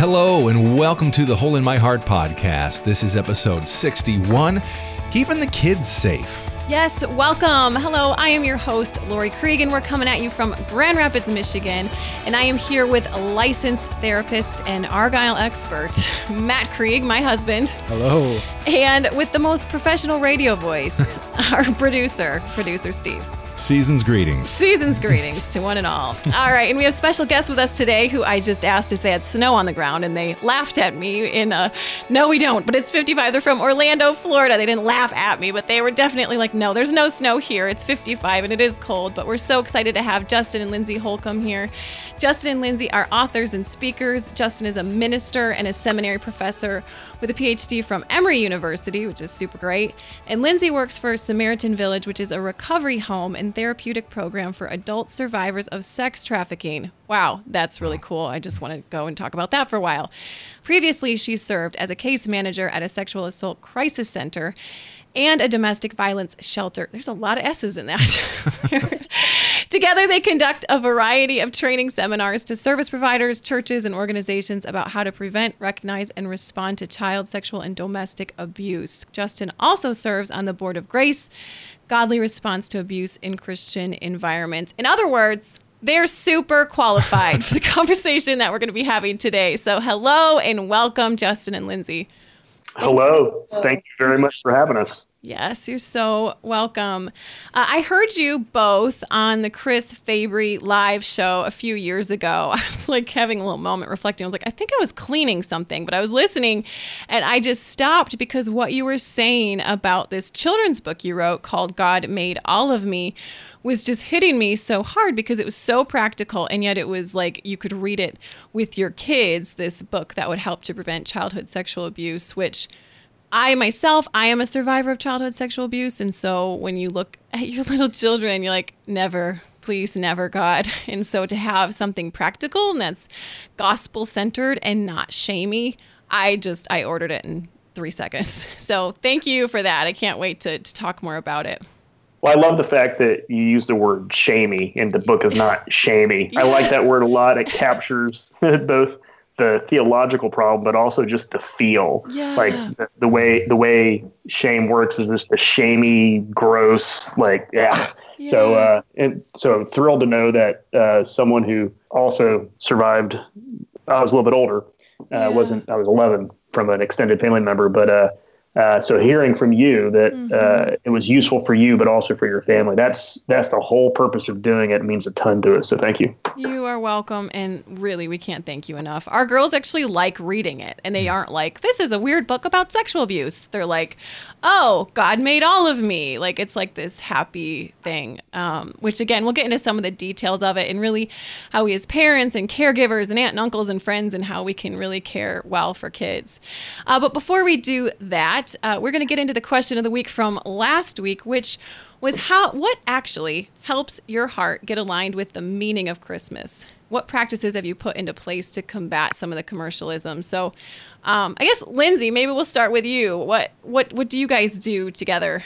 Hello, and welcome to the Hole in My Heart podcast. This is episode 61 Keeping the Kids Safe. Yes, welcome. Hello, I am your host, Lori Krieg, and we're coming at you from Grand Rapids, Michigan. And I am here with a licensed therapist and Argyle expert, Matt Krieg, my husband. Hello. And with the most professional radio voice, our producer, producer Steve. Season's greetings. Season's greetings to one and all. All right, and we have special guests with us today who I just asked if they had snow on the ground, and they laughed at me in a, no, we don't, but it's 55. They're from Orlando, Florida. They didn't laugh at me, but they were definitely like, no, there's no snow here. It's 55 and it is cold, but we're so excited to have Justin and Lindsay Holcomb here. Justin and Lindsay are authors and speakers. Justin is a minister and a seminary professor with a PhD from Emory University, which is super great. And Lindsay works for Samaritan Village, which is a recovery home and therapeutic program for adult survivors of sex trafficking. Wow, that's really cool. I just want to go and talk about that for a while. Previously, she served as a case manager at a sexual assault crisis center and a domestic violence shelter. There's a lot of S's in that. Together, they conduct a variety of training seminars to service providers, churches, and organizations about how to prevent, recognize, and respond to child sexual and domestic abuse. Justin also serves on the board of Grace, Godly Response to Abuse in Christian Environments. In other words, they're super qualified for the conversation that we're going to be having today. So, hello and welcome, Justin and Lindsay. Hello. Thank you very much for having us. Yes, you're so welcome. Uh, I heard you both on the Chris Fabry live show a few years ago. I was like having a little moment reflecting. I was like, I think I was cleaning something, but I was listening and I just stopped because what you were saying about this children's book you wrote called God Made All of Me was just hitting me so hard because it was so practical and yet it was like you could read it with your kids this book that would help to prevent childhood sexual abuse which I myself, I am a survivor of childhood sexual abuse. And so when you look at your little children, you're like, never, please, never, God. And so to have something practical and that's gospel centered and not shamey, I just, I ordered it in three seconds. So thank you for that. I can't wait to, to talk more about it. Well, I love the fact that you use the word shamey and the book is not shamey. Yes. I like that word a lot. It captures both the theological problem, but also just the feel. Yeah. Like the, the, way the way shame works is just the shamey, gross, like yeah. yeah. So uh, and so I'm thrilled to know that uh, someone who also survived. I was a little bit older. Uh, yeah. wasn't I was 11 from an extended family member, but uh, uh, so hearing from you that mm-hmm. uh, it was useful for you, but also for your family, that's that's the whole purpose of doing it. it. means a ton to us. So thank you. You are welcome, and really, we can't thank you enough. Our girls actually like reading it, and they mm. aren't like, "This is a weird book about sexual abuse." They're like, "Oh, God made all of me." Like it's like this happy thing. Um, which again, we'll get into some of the details of it, and really how we as parents and caregivers and aunt and uncles and friends, and how we can really care well for kids. Uh, but before we do that that, uh, we're going to get into the question of the week from last week, which was how what actually helps your heart get aligned with the meaning of Christmas. What practices have you put into place to combat some of the commercialism? So, um, I guess Lindsay, maybe we'll start with you. What what what do you guys do together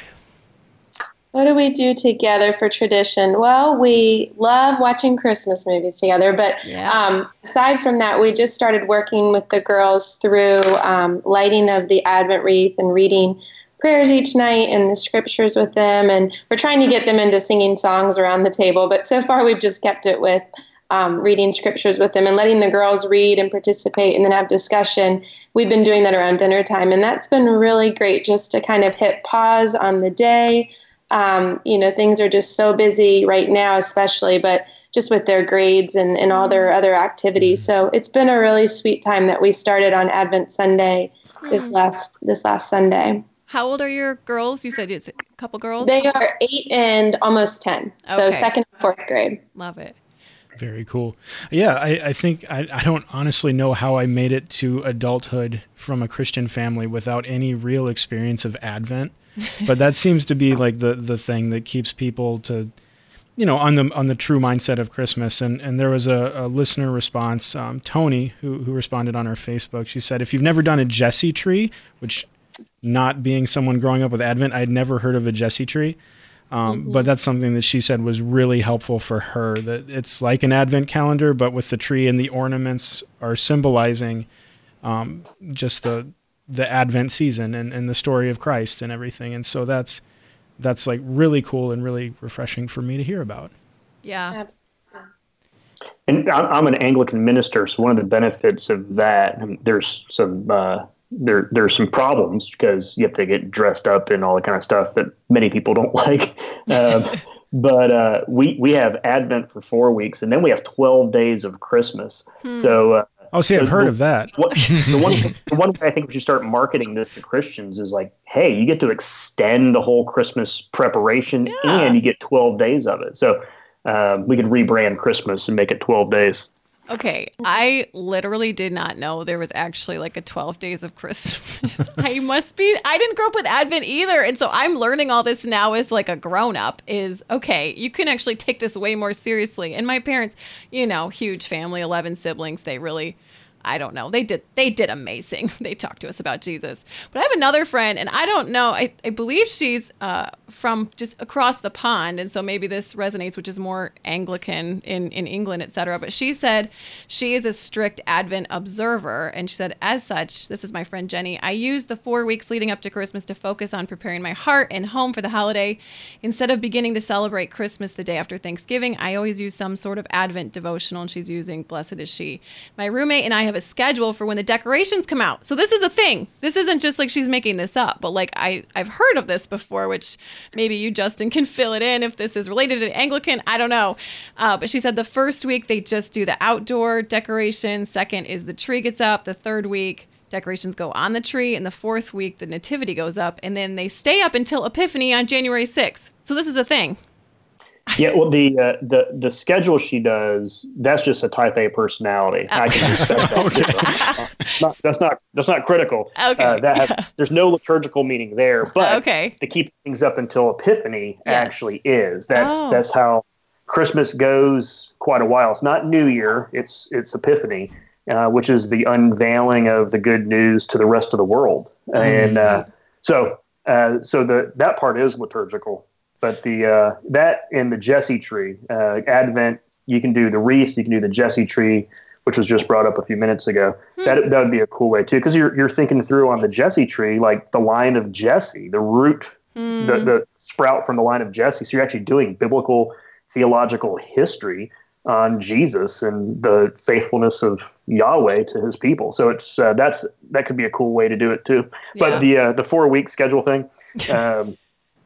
what do we do together for tradition? Well, we love watching Christmas movies together, but yeah. um, aside from that, we just started working with the girls through um, lighting of the Advent wreath and reading prayers each night and the scriptures with them. And we're trying to get them into singing songs around the table, but so far we've just kept it with um, reading scriptures with them and letting the girls read and participate and then have discussion. We've been doing that around dinner time, and that's been really great just to kind of hit pause on the day um, you know, things are just so busy right now, especially, but just with their grades and, and all their other activities. So it's been a really sweet time that we started on Advent Sunday this last this last Sunday. How old are your girls? You said it's a couple girls. They are eight and almost ten. Okay. So second and fourth grade. Love it. Very cool. Yeah, I, I think I, I don't honestly know how I made it to adulthood from a Christian family without any real experience of Advent. but that seems to be like the the thing that keeps people to you know on the on the true mindset of Christmas. And and there was a, a listener response, um, Tony, who who responded on our Facebook. She said, if you've never done a Jesse tree, which not being someone growing up with Advent, I'd never heard of a Jesse tree. Um, mm-hmm. But that's something that she said was really helpful for her. That it's like an Advent calendar, but with the tree and the ornaments are symbolizing um, just the the Advent season and, and the story of Christ and everything. And so that's that's like really cool and really refreshing for me to hear about. Yeah. Absolutely. And I'm I'm an Anglican minister, so one of the benefits of that, there's some uh, there there's some problems because you have to get dressed up and all the kind of stuff that many people don't like. Um, but uh, we we have Advent for four weeks, and then we have 12 days of Christmas. So. Uh, Oh, see, I've heard the- of that. what, the one the one way I think we should start marketing this to Christians is like, hey, you get to extend the whole Christmas preparation, Yeah. and you get 12 days of it. So um, we could rebrand Christmas and make it 12 days. Okay, I literally did not know there was actually like a 12 days of Christmas. I must be I didn't grow up with Advent either, and so I'm learning all this now as like a grown up is okay, you can actually take this way more seriously. And my parents, you know, huge family, 11 siblings, they really I don't know. They did they did amazing. They talked to us about Jesus. But I have another friend and I don't know. I, I believe she's uh, from just across the pond and so maybe this resonates which is more Anglican in in England, etc. But she said she is a strict Advent observer and she said as such, this is my friend Jenny, I use the 4 weeks leading up to Christmas to focus on preparing my heart and home for the holiday instead of beginning to celebrate Christmas the day after Thanksgiving. I always use some sort of Advent devotional and she's using Blessed is She. My roommate and I have a schedule for when the decorations come out. So this is a thing. This isn't just like she's making this up, but like I I've heard of this before, which maybe you Justin can fill it in if this is related to Anglican. I don't know. Uh, but she said the first week they just do the outdoor decoration. Second is the tree gets up. The third week decorations go on the tree and the fourth week the nativity goes up and then they stay up until epiphany on january 6th so this is a thing Yeah, well, the uh, the the schedule she does that's just a Type A personality. I can respect that. Not- that's not that's not critical. Okay. Uh, that has, there's no liturgical meaning there, but Okay. to keep things up until Epiphany Yes. actually is. That's Oh. that's how Christmas goes quite a while. It's not New Year. It's it's Epiphany, uh, which is the unveiling of the good news to the rest of the world. and uh, so uh, so the that part is liturgical. But the uh, that and the Jesse tree, uh, Advent, you can do the wreath, you can do the Jesse tree, which was just brought up a few minutes ago. That that would be a cool way too, because you're you're thinking through on the Jesse tree, like the line of Jesse, the root, the the sprout from the line of Jesse. So you're actually doing biblical theological history on Jesus and the faithfulness of Yahweh to His people. So it's uh, that's that could be a cool way to do it too. Yeah. But the uh, the four week schedule thing. Um,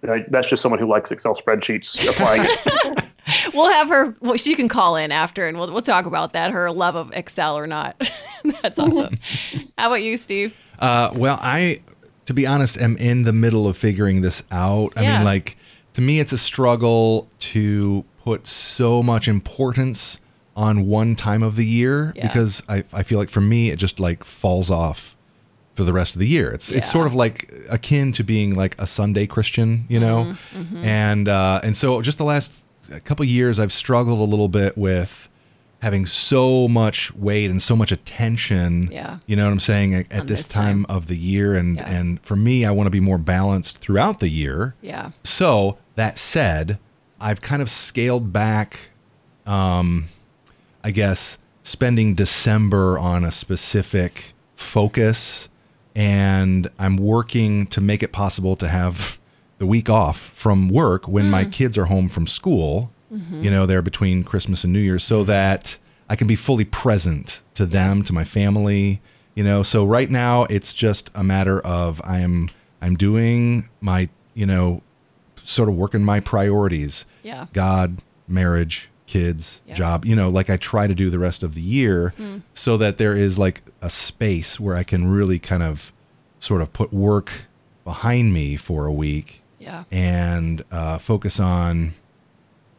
that's just someone who likes Excel spreadsheets applying it. we'll have her well she can call in after and we'll, we'll talk about that her love of excel or not that's awesome how about you steve Uh, well, I, to be honest, am in the middle of figuring this out. I mean, like, to me, it's a struggle to put so much importance on one time of the year Yeah. because I, I feel like for me, it just like falls off for the rest of the year. It's it's sort of like akin to being like a Sunday Christian, you know, Mm-hmm, and uh, and so just the last couple years, I've struggled a little bit with having so much weight and so much attention. Yeah. you know what I'm saying at, at this this time, time. of the year, and Yeah. and for me, I want to be more balanced throughout the year. yeah So that said, I've kind of scaled back, um, I guess, spending December on a specific focus, and I'm working to make it possible to have the week off from work when my mm. kids are home from school. Mm-hmm. You know, they're between Christmas and New Year's, so that I can be fully present to them, to my family. You know, so right now it's just a matter of I am I'm doing my you know sort of working my priorities. Yeah. God, marriage, kids, Yeah. job, you know, like I try to do the rest of the year Hmm. so that there is like a space where I can really kind of sort of put work behind me for a week yeah and uh, focus on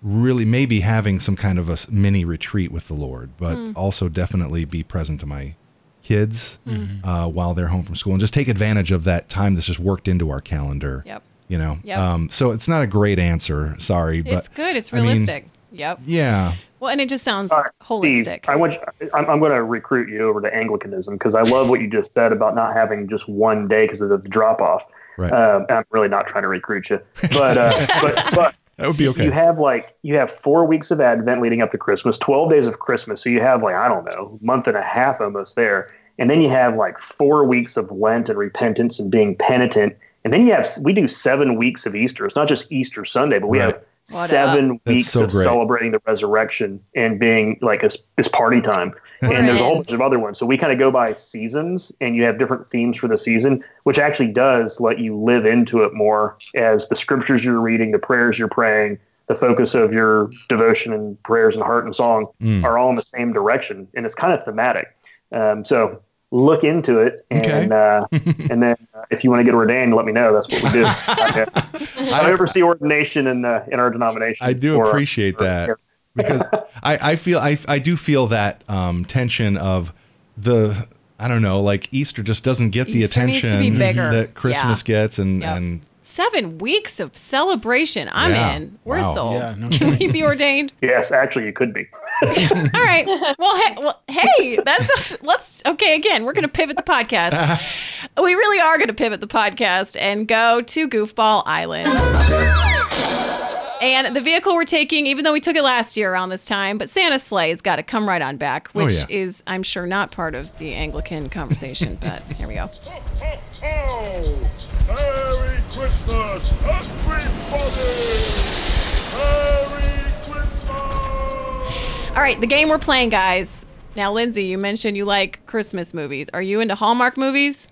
really maybe having some kind of a mini retreat with the Lord, but Hmm. also definitely be present to my kids Hmm. uh, while they're home from school and just take advantage of that time that's just worked into our calendar. Yep. You know, Yep. um, so it's not a great answer. Sorry, but it's good it's I mean, realistic yep yeah, well and it just sounds All right, Steve, holistic I want you, I'm, I'm going to recruit you over to Anglicanism because I love what you just said about not having just one day because of the drop off. Right. Um, I'm really not trying to recruit you, but uh, but but that would be okay. you have like you have four weeks of Advent leading up to Christmas, twelve days of Christmas, so you have like I don't know, month and a half almost there, and then you have like four weeks of Lent and repentance and being penitent, and then you have we do seven weeks of Easter. It's not just Easter Sunday, but we Right. have What seven That's weeks so of great. celebrating the resurrection and being like it's, it's party time. We're and there's a whole bunch of other ones. So we kind of go by seasons, and you have different themes for the season, which actually does let you live into it more as the scriptures you're reading, the prayers you're praying, the focus of your devotion and prayers and heart and song Mm. are all in the same direction, and it's kind of thematic. Um, so look into it, and Okay. uh, and then uh, if you want to get ordained, let me know. That's what we do. I, I oversee ordination in uh, in our denomination. I do for, uh, appreciate for- that because I, I feel I, I do feel that um, tension of the I don't know like Easter just doesn't get the Easter needs to attention that Christmas gets and Yep. and Seven weeks of celebration. I'm Yeah. in. We're Wow. sold. Yeah, no Can we be ordained? Yes, actually, you could be. All right. Well, hey, well, hey, that's just, let's okay. Again, we're going to pivot the podcast. we really are going to pivot the podcast and go to Goofball Island. And the vehicle we're taking, even though we took it last year around this time, but Santa sleigh has got to come right on back, Oh, which yeah. is, I'm sure, not part of the Anglican conversation. but here we go. Merry Christmas, everybody! Merry Christmas! All right, the game we're playing, guys. Now, Lindsay, you mentioned you like Christmas movies. Are you into Hallmark movies?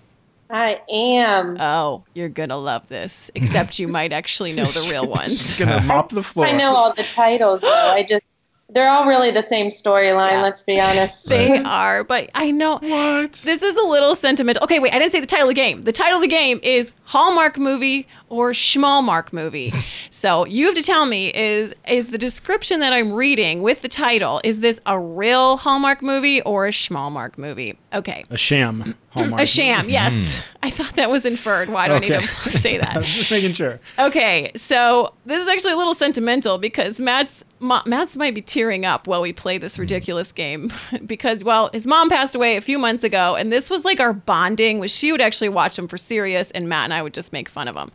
I am. Oh, you're gonna love this. Except you might actually know the real ones. She's Gonna mop the floor. I know all the titles though. I just they're all really the same storyline, Yeah. let's be honest. They are, but I know What? this is a little sentimental. Okay, wait, I didn't say the title of the game. The title of the game is Hallmark movie or Schmalmark movie. so you have to tell me is is the description that I'm reading with the title is this a real Hallmark movie or a Schmalmark movie? Okay. A sham. Hallmark. A sham, yes. I thought that was inferred. Why do I need to say that? Just making sure. Okay, so this is actually a little sentimental because Matt's Ma- Matt's might be tearing up while we play this ridiculous game because well, his mom passed away a few months ago, and this was like our bonding. Was she would actually watch him for serious, and Matt and I would just make fun of him.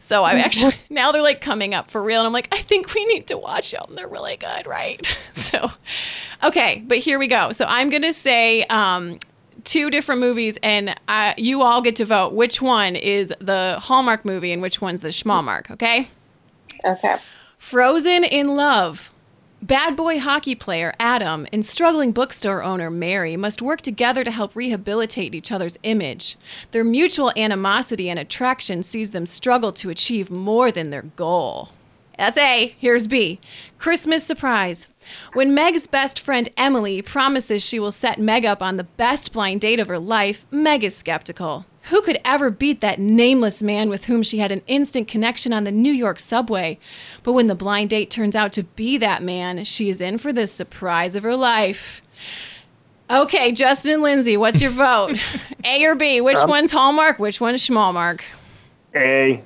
So I actually now they're like coming up for real, and I'm like, I think we need to watch them. They're really good, right? So, okay, but here we go. So I'm gonna say. Um, two different movies, and uh, you all get to vote which one is the Hallmark movie and which one's the Schmalmark. Okay. Okay. Frozen in Love. Bad boy hockey player Adam and struggling bookstore owner Mary must work together to help rehabilitate each other's image. Their mutual animosity and attraction sees them struggle to achieve more than their goal. That's A. Here's B. Christmas surprise. When Meg's best friend Emily promises she will set Meg up on the best blind date of her life, Meg is skeptical. Who could ever beat that nameless man with whom she had an instant connection on the New York subway? But when the blind date turns out to be that man, she is in for the surprise of her life. Okay, Justin and Lindsay, what's your vote? A or B? Which um, one's Hallmark? Which one's Schmalmark? A.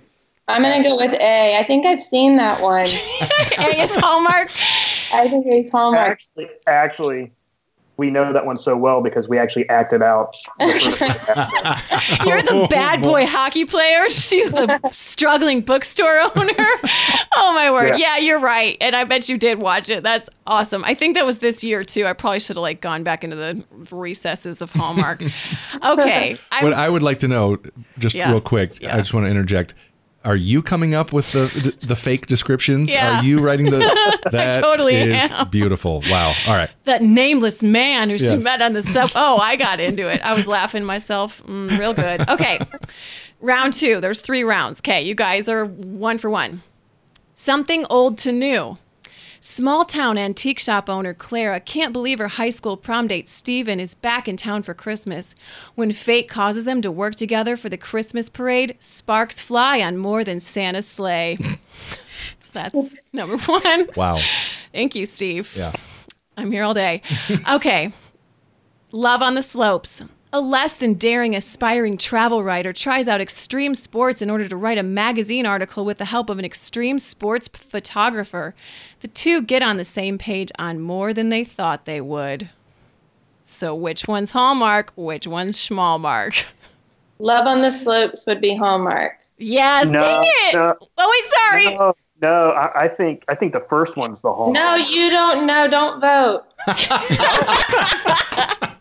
I'm gonna go with A. I think I've seen that one. A is Hallmark. I think it's Hallmark. Actually, actually, we know that one so well because we actually acted out. You're the bad boy hockey player. She's the struggling bookstore owner. Oh my word. Yeah. Yeah. you're right. And I bet you did watch it. That's awesome. I think that was this year too. I probably should have like gone back into the recesses of Hallmark. Okay. I, what I would like to know just Yeah. real quick Yeah. I just want to interject are you coming up with the the fake descriptions Yeah. are you writing the that totally is am. beautiful wow all right that nameless man who she met on the sub. Oh, I got into it. I was laughing myself. Mm, real good. Okay. Round two. There's three rounds. Okay. You guys are one for one. Something old to new. Small town antique shop owner Clara can't believe her high school prom date Steven is back in town for Christmas. When fate causes them to work together for the Christmas parade, sparks fly on more than Santa's sleigh. so that's number one. wow Thank you, Steve. yeah I'm here all day. Okay. Love on the Slopes. A less than daring aspiring travel writer tries out extreme sports in order to write a magazine article with the help of an extreme sports photographer. The two get on the same page on more than they thought they would. So, which one's Hallmark? Which one's Schmalmark? Love on the Slopes would be Hallmark. Yes, No, dang it! no. oh, wait, sorry. no, no I, I think I think the first one's the home. No, you don't know. Don't vote.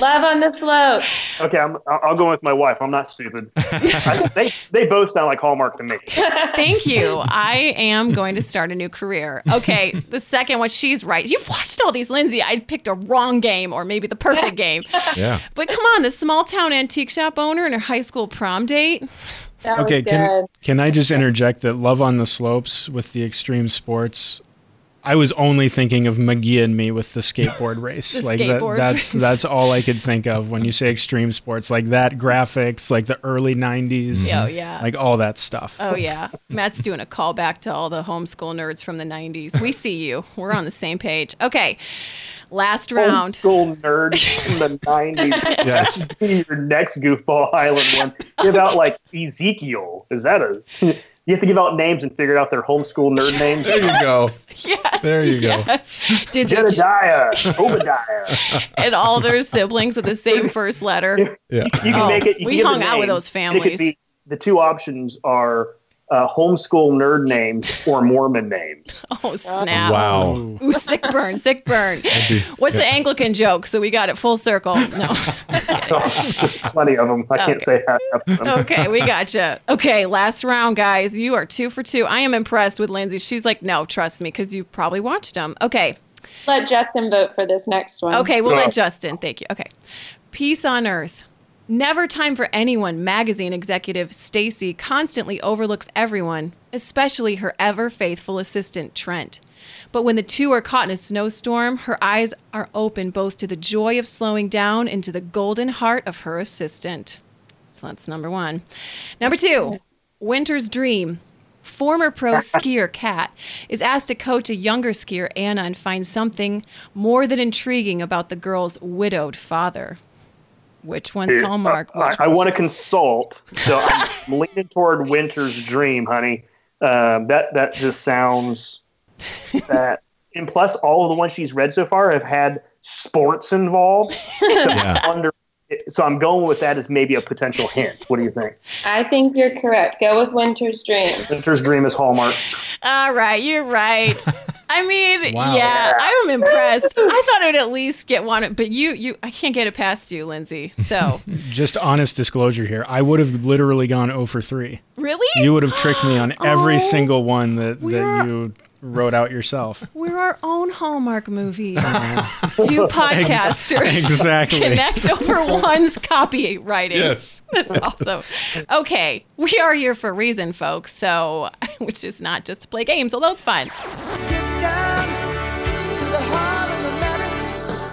Love on the slopes. Okay, I'm, I'll I'll go with my wife. I'm not stupid. I, they they both sound like Hallmark to me. Thank you. I am going to start a new career. Okay, the second one, she's right. You've watched all these, Lindsay. I picked a wrong game or maybe the perfect game. Yeah. But come on, the small town antique shop owner and her high school prom date. That Okay, can can I just interject that Love on the Slopes with the extreme sports? I was only thinking of McGee and me with the skateboard race. The like skateboard that, that's race. that's all I could think of when you say extreme sports. Like that graphics, like the early '90s, Oh, yeah. like all that stuff. Oh, yeah. Matt's doing a callback to all the homeschool nerds from the 90s. We see you. We're on the same page. Okay, last round. School nerd in the '90s. Yes. Your next goofball island one. Give out like Ezekiel. Is that a? You have to give out names and figure out their homeschool nerd names. There you go. Yes. There you go. yes. Did the, Jedediah, Obadiah. and all their siblings with the same first letter. Yeah. You can Oh, make it. you we hung out with those and it could families. be- the two options are uh, homeschool nerd names or Mormon names. Oh, snap. Wow. Ooh, sick burn, sick burn. What's the Anglican joke? So we got it full circle. No. There's plenty of them. I can't say half of them. Okay, we got gotcha. Okay, last round, guys. You are two for two. I am impressed with Lindsay. She's like, no, trust me, because you probably watched them. Okay. Let Justin vote for this next one. Okay, we'll Go. let Justin. Thank you. Okay. Peace on Earth. Never time for anyone. Magazine executive Stacy constantly overlooks everyone, especially her ever faithful assistant Trent. But when the two are caught in a snowstorm, her eyes are open both to the joy of slowing down and to the golden heart of her assistant. So that's number one. Number two, Winter's Dream. Former pro skier Kat is asked to coach a younger skier Anna and find something more than intriguing about the girl's widowed father. Which one's Here, Hallmark? uh, Which I, I want to consult, so I'm leaning toward Winter's Dream, honey. Um, that that just sounds that, and plus all of the ones she's read so far have had sports involved. Yeah. Under, so I'm going with that as maybe a potential hint. What do you think? I think you're correct. Go with Winter's Dream. Winter's Dream is Hallmark. All right, you're right. I mean, Wow. yeah, I'm impressed. I thought I'd at least get one, but you, you, I can't get it past you, Lindsay. So, Just honest disclosure here. I would have literally gone 0 for 3. really, You would have tricked me on every Oh, single one that, that you wrote out yourself. we're our own Hallmark movie. Uh-huh. Two podcasters Exactly. connect over one's copywriting. Yes. That's awesome. Okay, we are here for a reason, folks. So, which is not just to play games, although it's fun.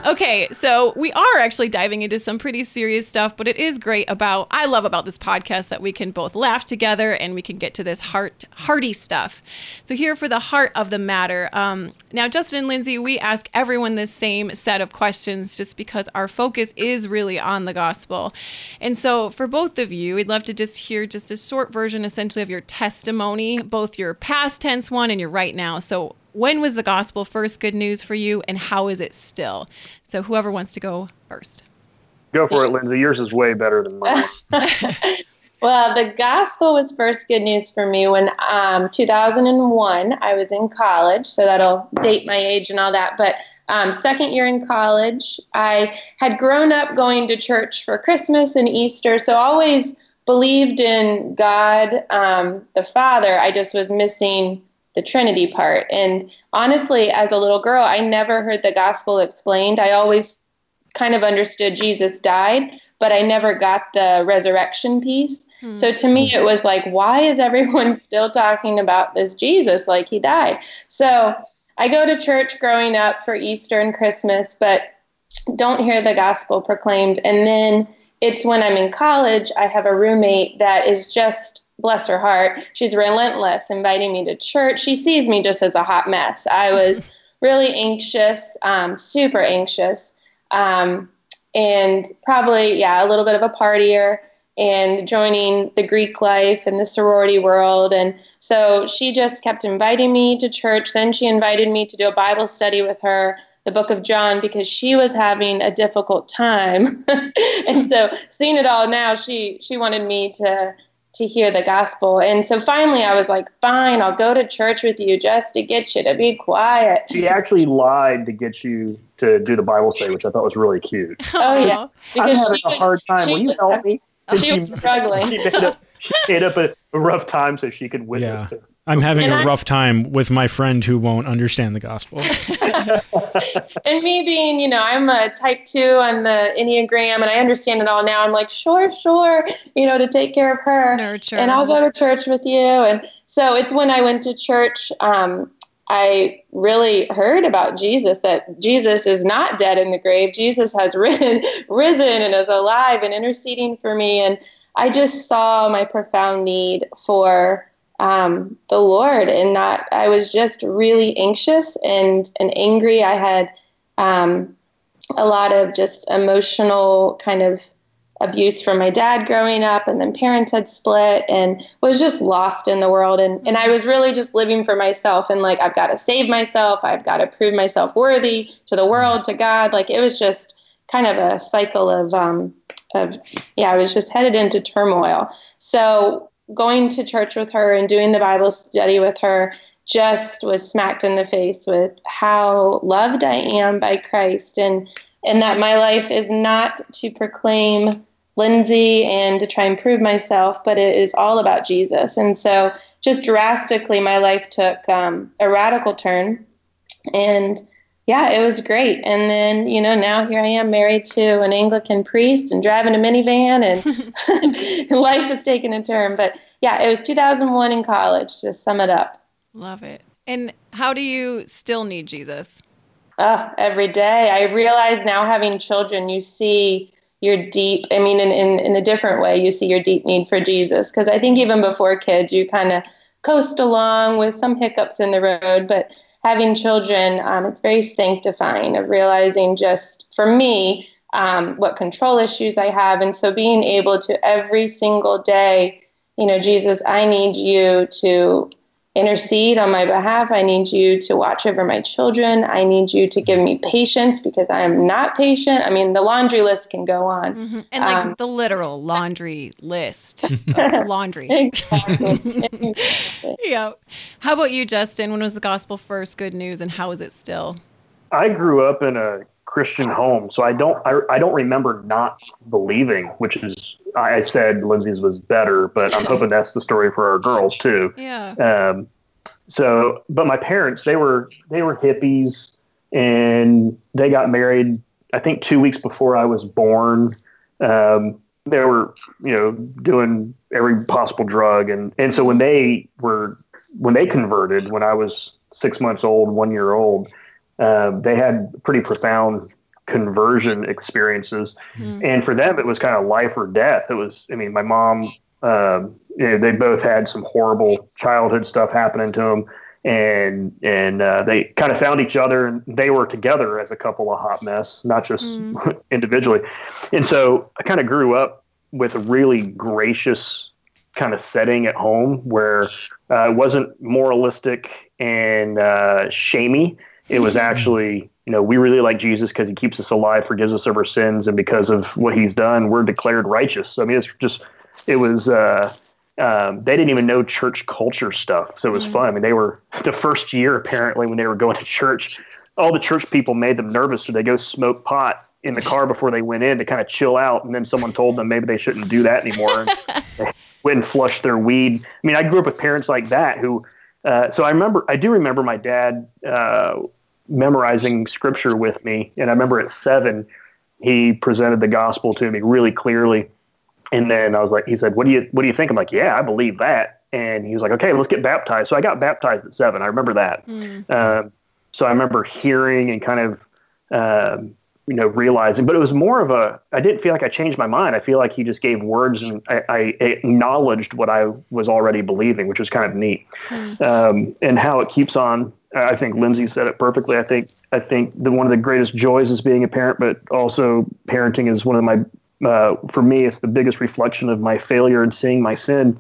Okay, so we are actually diving into some pretty serious stuff, but it is great about I love about this podcast that we can both laugh together and we can get to this heart hearty stuff. So here for the heart of the matter. Um, now, Justin and Lindsay, we ask everyone the same set of questions just because our focus is really on the gospel. And so for both of you, we'd love to just hear just a short version essentially of your testimony, both your past tense one and your right now. So when was the gospel first good news for you and how is it still? So whoever wants to go first. Go for it, Lindsay. Yours is way better than mine. Well, the gospel was first good news for me when um, 2001 I was in college, so that'll date my age and all that. But um, second year in college, I had grown up going to church for Christmas and Easter, so always believed in God um, the Father. I just was missing the Trinity part. And honestly, as a little girl, I never heard the gospel explained. I always kind of understood Jesus died, but I never got the resurrection piece. Hmm. So to me, it was like, why is everyone still talking about this Jesus like he died? So I go to church growing up for Easter and Christmas, but don't hear the gospel proclaimed. And then it's when I'm in college, I have a roommate that is just, bless her heart, she's relentless, inviting me to church. She sees me just as a hot mess. I was really anxious, um, super anxious, um, and probably, yeah, a little bit of a partier and joining the Greek life and the sorority world. And so she just kept inviting me to church. Then she invited me to do a Bible study with her, the book of John, because she was having a difficult time. and so seeing it all now, she she wanted me to to hear the gospel. And so finally I was like, fine, I'll go to church with you just to get you to be quiet. She actually lied to get you to do the Bible study, which I thought was really cute. Oh, yeah. Oh. Because I'm having she a hard time. she Will you was- help me? She was struggling. She made, up, she made up a, a rough time so she could witness Yeah. to I'm having And a I- rough time with my friend who won't understand the gospel. and me being, you know, I'm a type two on the Enneagram and I understand it all now. I'm like, sure, sure, you know, to take care of her. Nurture. And I'll go to church with you. And so it's when I went to church, um, I really heard about Jesus, that Jesus is not dead in the grave. Jesus has risen, risen and is alive and interceding for me. And I just saw my profound need for um, the Lord, and not. I was just really anxious and and angry. I had um, a lot of just emotional kind of abuse from my dad growing up, and then parents had split, and was just lost in the world. And and I was really just living for myself, and like I've got to save myself. I've got to prove myself worthy to the world, to God. Like it was just kind of a cycle of um, of yeah. I was just headed into turmoil. So going to church with her and doing the Bible study with her just was smacked in the face with how loved I am by Christ and and that my life is not to proclaim Lindsay and to try and prove myself, but it is all about Jesus. And so just drastically my life took um, a radical turn and yeah, it was great. And then, you know, now here I am married to an Anglican priest and driving a minivan and life has taken a turn. But yeah, it was 2001 in college to sum it up. Love it. And how do you still need Jesus? Oh, every day. I realize now having children, you see your deep, I mean, in, in, in a different way, you see your deep need for Jesus. Because I think even before kids, you kind of coast along with some hiccups in the road. But having children, um, it's very sanctifying of realizing just for me um, what control issues I have. And so being able to every single day, you know, Jesus, I need you to intercede on my behalf. I need you to watch over my children. I need you to give me patience because I am not patient. I mean, the laundry list can go on. Mhm. And like Um, the literal laundry list laundry. Exactly. yeah. How about you, Justin? When was the gospel first good news and how is it still? I grew up in a Christian home, so I don't I, I don't remember not believing, which is I said Lindsay's was better, but I'm hoping that's the story for our girls too. Yeah. Um, so, but my parents they were they were hippies, and they got married. I think two weeks before I was born. Um, they were you know doing every possible drug, and and so when they were when they converted when I was six months old, one year old um, they had pretty profound conversion experiences. Hmm. And for them, it was kind of life or death. It was, I mean, my mom, um, you know, they both had some horrible childhood stuff happening to them. And and uh, they kind of found each other, and they were together as a couple of hot mess, not just individually. And so I kind of grew up with a really gracious kind of setting at home where uh, it wasn't moralistic and uh, shamey. It was actually, you know, we really like Jesus because he keeps us alive, forgives us of our sins, and because of what he's done, we're declared righteous. So, I mean, it's just, it was, uh, um, they didn't even know church culture stuff. So it was fun. I mean, they were the first year, apparently, when they were going to church, all the church people made them nervous. So they go smoke pot in the car before they went in to kind of chill out. And then someone told them maybe they shouldn't do that anymore. And they went and flushed their weed. I mean, I grew up with parents like that who, uh, so I remember, I do remember my dad uh, memorizing scripture with me. And I remember at seven, he presented the gospel to me really clearly. And then I was like, he said, what do you, what do you think? I'm like, yeah, I believe that. And he was like, okay, let's get baptized. So I got baptized at seven. I remember that. Um, so I remember hearing and kind of, um, you know, realizing, but it was more of a, I didn't feel like I changed my mind. I feel like he just gave words and I, I acknowledged what I was already believing, which was kind of neat. Um, and how it keeps on. I think Lindsay said it perfectly. I think, I think the, one of the greatest joys is being a parent, but also parenting is one of my, uh, for me, it's the biggest reflection of my failure and seeing my sin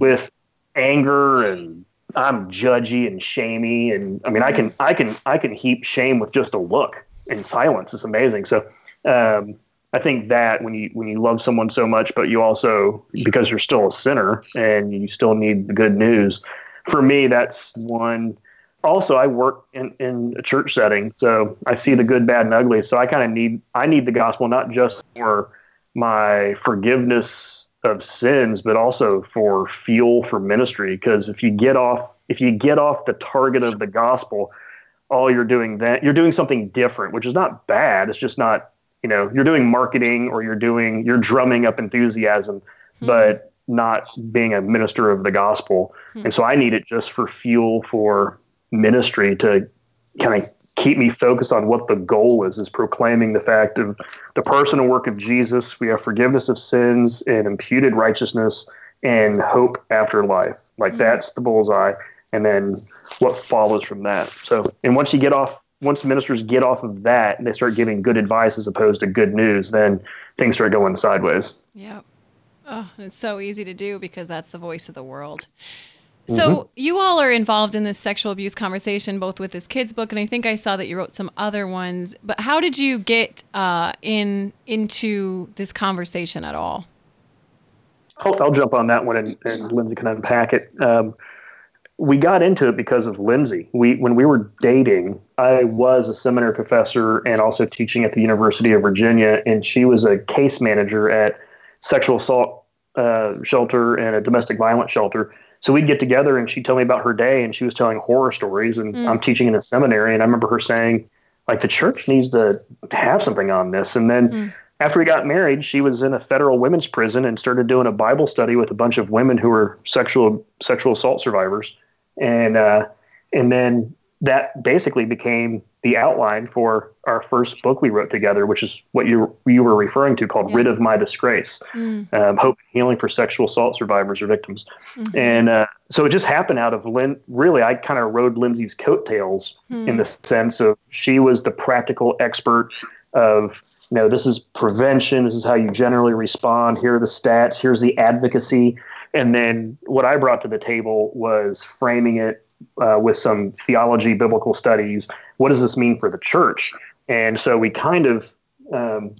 with anger and I'm judgy and shamey and I mean I can I can I can heap shame with just a look in silence. It's amazing. So um, I think that when you when you love someone so much, but you also because you're still a sinner and you still need the good news. For me, that's one. Also, I work in, in a church setting, so I see the good, bad, and ugly. So I kind of need I need the gospel not just for my forgiveness of sins, but also for fuel for ministry. Because if you get off if you get off the target of the gospel, all you're doing that, you're doing something different, which is not bad. It's just not you know you're doing marketing or you're doing you're drumming up enthusiasm hmm. but not being a minister of the gospel hmm. and so i need it just for fuel for ministry to kind of keep me focused on what the goal is is proclaiming the fact of the personal work of jesus we have forgiveness of sins and imputed righteousness and hope after life like hmm. that's the bullseye and then what follows from that so and once you get off once ministers get off of that and they start giving good advice as opposed to good news, then things start going sideways. Yeah. Oh, it's so easy to do because that's the voice of the world. So mm-hmm. you all are involved in this sexual abuse conversation, both with this kids book, and I think I saw that you wrote some other ones. But how did you get uh, in into this conversation at all? I'll, I'll, jump on that one, and, and Lindsay can unpack it. Um, we got into it because of Lindsay. We when we were dating, I was a seminary professor and also teaching at the University of Virginia, and she was a case manager at sexual assault uh, shelter and a domestic violence shelter. So we'd get together, and she'd tell me about her day, and she was telling horror stories. And mm. I'm teaching in a seminary, and I remember her saying, like, the church needs to have something on this. And then. Mm. After we got married, she was in a federal women's prison and started doing a Bible study with a bunch of women who were sexual sexual assault survivors and uh, and then that basically became the outline for our first book we wrote together, which is what you you were referring to, called yeah. "Rid of My Disgrace: mm. um, Hope and Healing for Sexual Assault Survivors or Victims." Mm-hmm. And uh, so it just happened out of Lynn. Really, I kind of rode Lindsay's coattails mm. in the sense of she was the practical expert of you know this is prevention. This is how you generally respond. Here are the stats. Here's the advocacy. And then what I brought to the table was framing it uh, with some theology, biblical studies. What does this mean for the church? And so we kind of, um,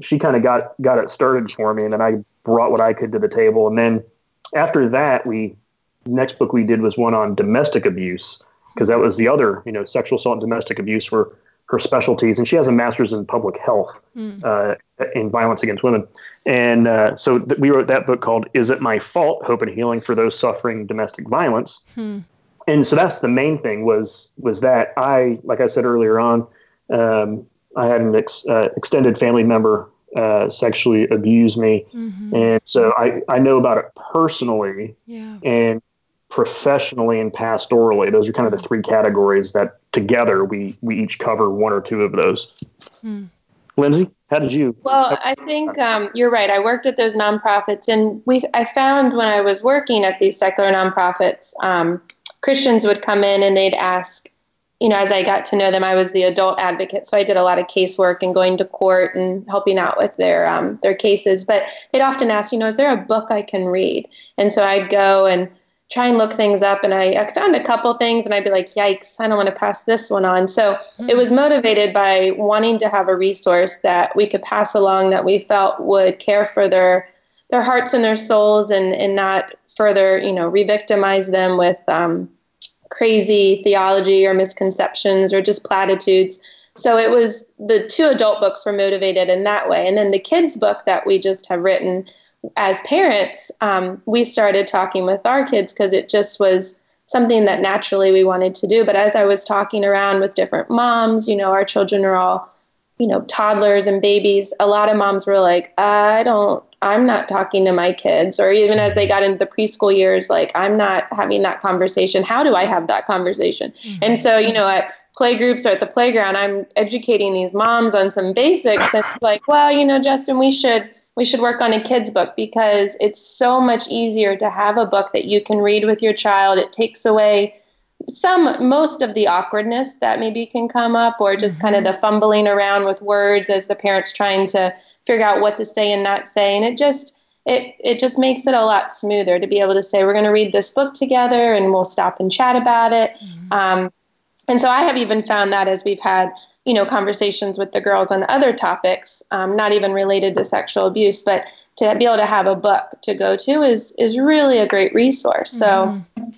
she kind of got got it started for me, and then I brought what I could to the table. And then after that, we next book we did was one on domestic abuse because that was the other, you know, sexual assault and domestic abuse were her specialties, and she has a master's in public health mm. uh, in violence against women. And uh, so th- we wrote that book called "Is It My Fault? Hope and Healing for Those Suffering Domestic Violence." Mm. And so that's the main thing was was that I, like I said earlier on, um, I had an ex- uh, extended family member uh, sexually abuse me, mm-hmm. and so I I know about it personally. Yeah. And professionally and pastorally. Those are kind of the three categories that together we we each cover one or two of those. Hmm. Lindsay, how did you? Well, I think um, you're right. I worked at those nonprofits, and we I found when I was working at these secular nonprofits, um, Christians would come in and they'd ask. You know, as I got to know them, I was the adult advocate, so I did a lot of casework and going to court and helping out with their um, their cases. But they'd often ask, you know, is there a book I can read? And so I'd go and try and look things up and I, I, found a couple things and I'd be like, yikes, I don't want to pass this one on. So mm-hmm. it was motivated by wanting to have a resource that we could pass along that we felt would care for their their hearts and their souls and, and not further, you know, re-victimize them with um, crazy theology or misconceptions or just platitudes. So it was the two adult books were motivated in that way. And then the kids book that we just have written as parents, um, we started talking with our kids because it just was something that naturally we wanted to do. But as I was talking around with different moms, you know, our children are all, you know, toddlers and babies. A lot of moms were like, I don't, I'm not talking to my kids. Or even as they got into the preschool years, like, I'm not having that conversation. How do I have that conversation? Mm-hmm. And so, you know, at playgroups or at the playground, I'm educating these moms on some basics. And it's like, well, you know, Justin, we should we should work on a kids book because it's so much easier to have a book that you can read with your child. It takes away some most of the awkwardness that maybe can come up or just mm-hmm. kind of mm-hmm. the fumbling around with words as the parents trying to figure out what to say and not say and it just it it just makes it a lot smoother to be able to say we're going to read this book together and we'll stop and chat about it mm-hmm. um, and so i have even found that as we've had you know, conversations with the girls on other topics, um, not even related to sexual abuse, but to be able to have a book to go to is is really a great resource. So. Mm-hmm.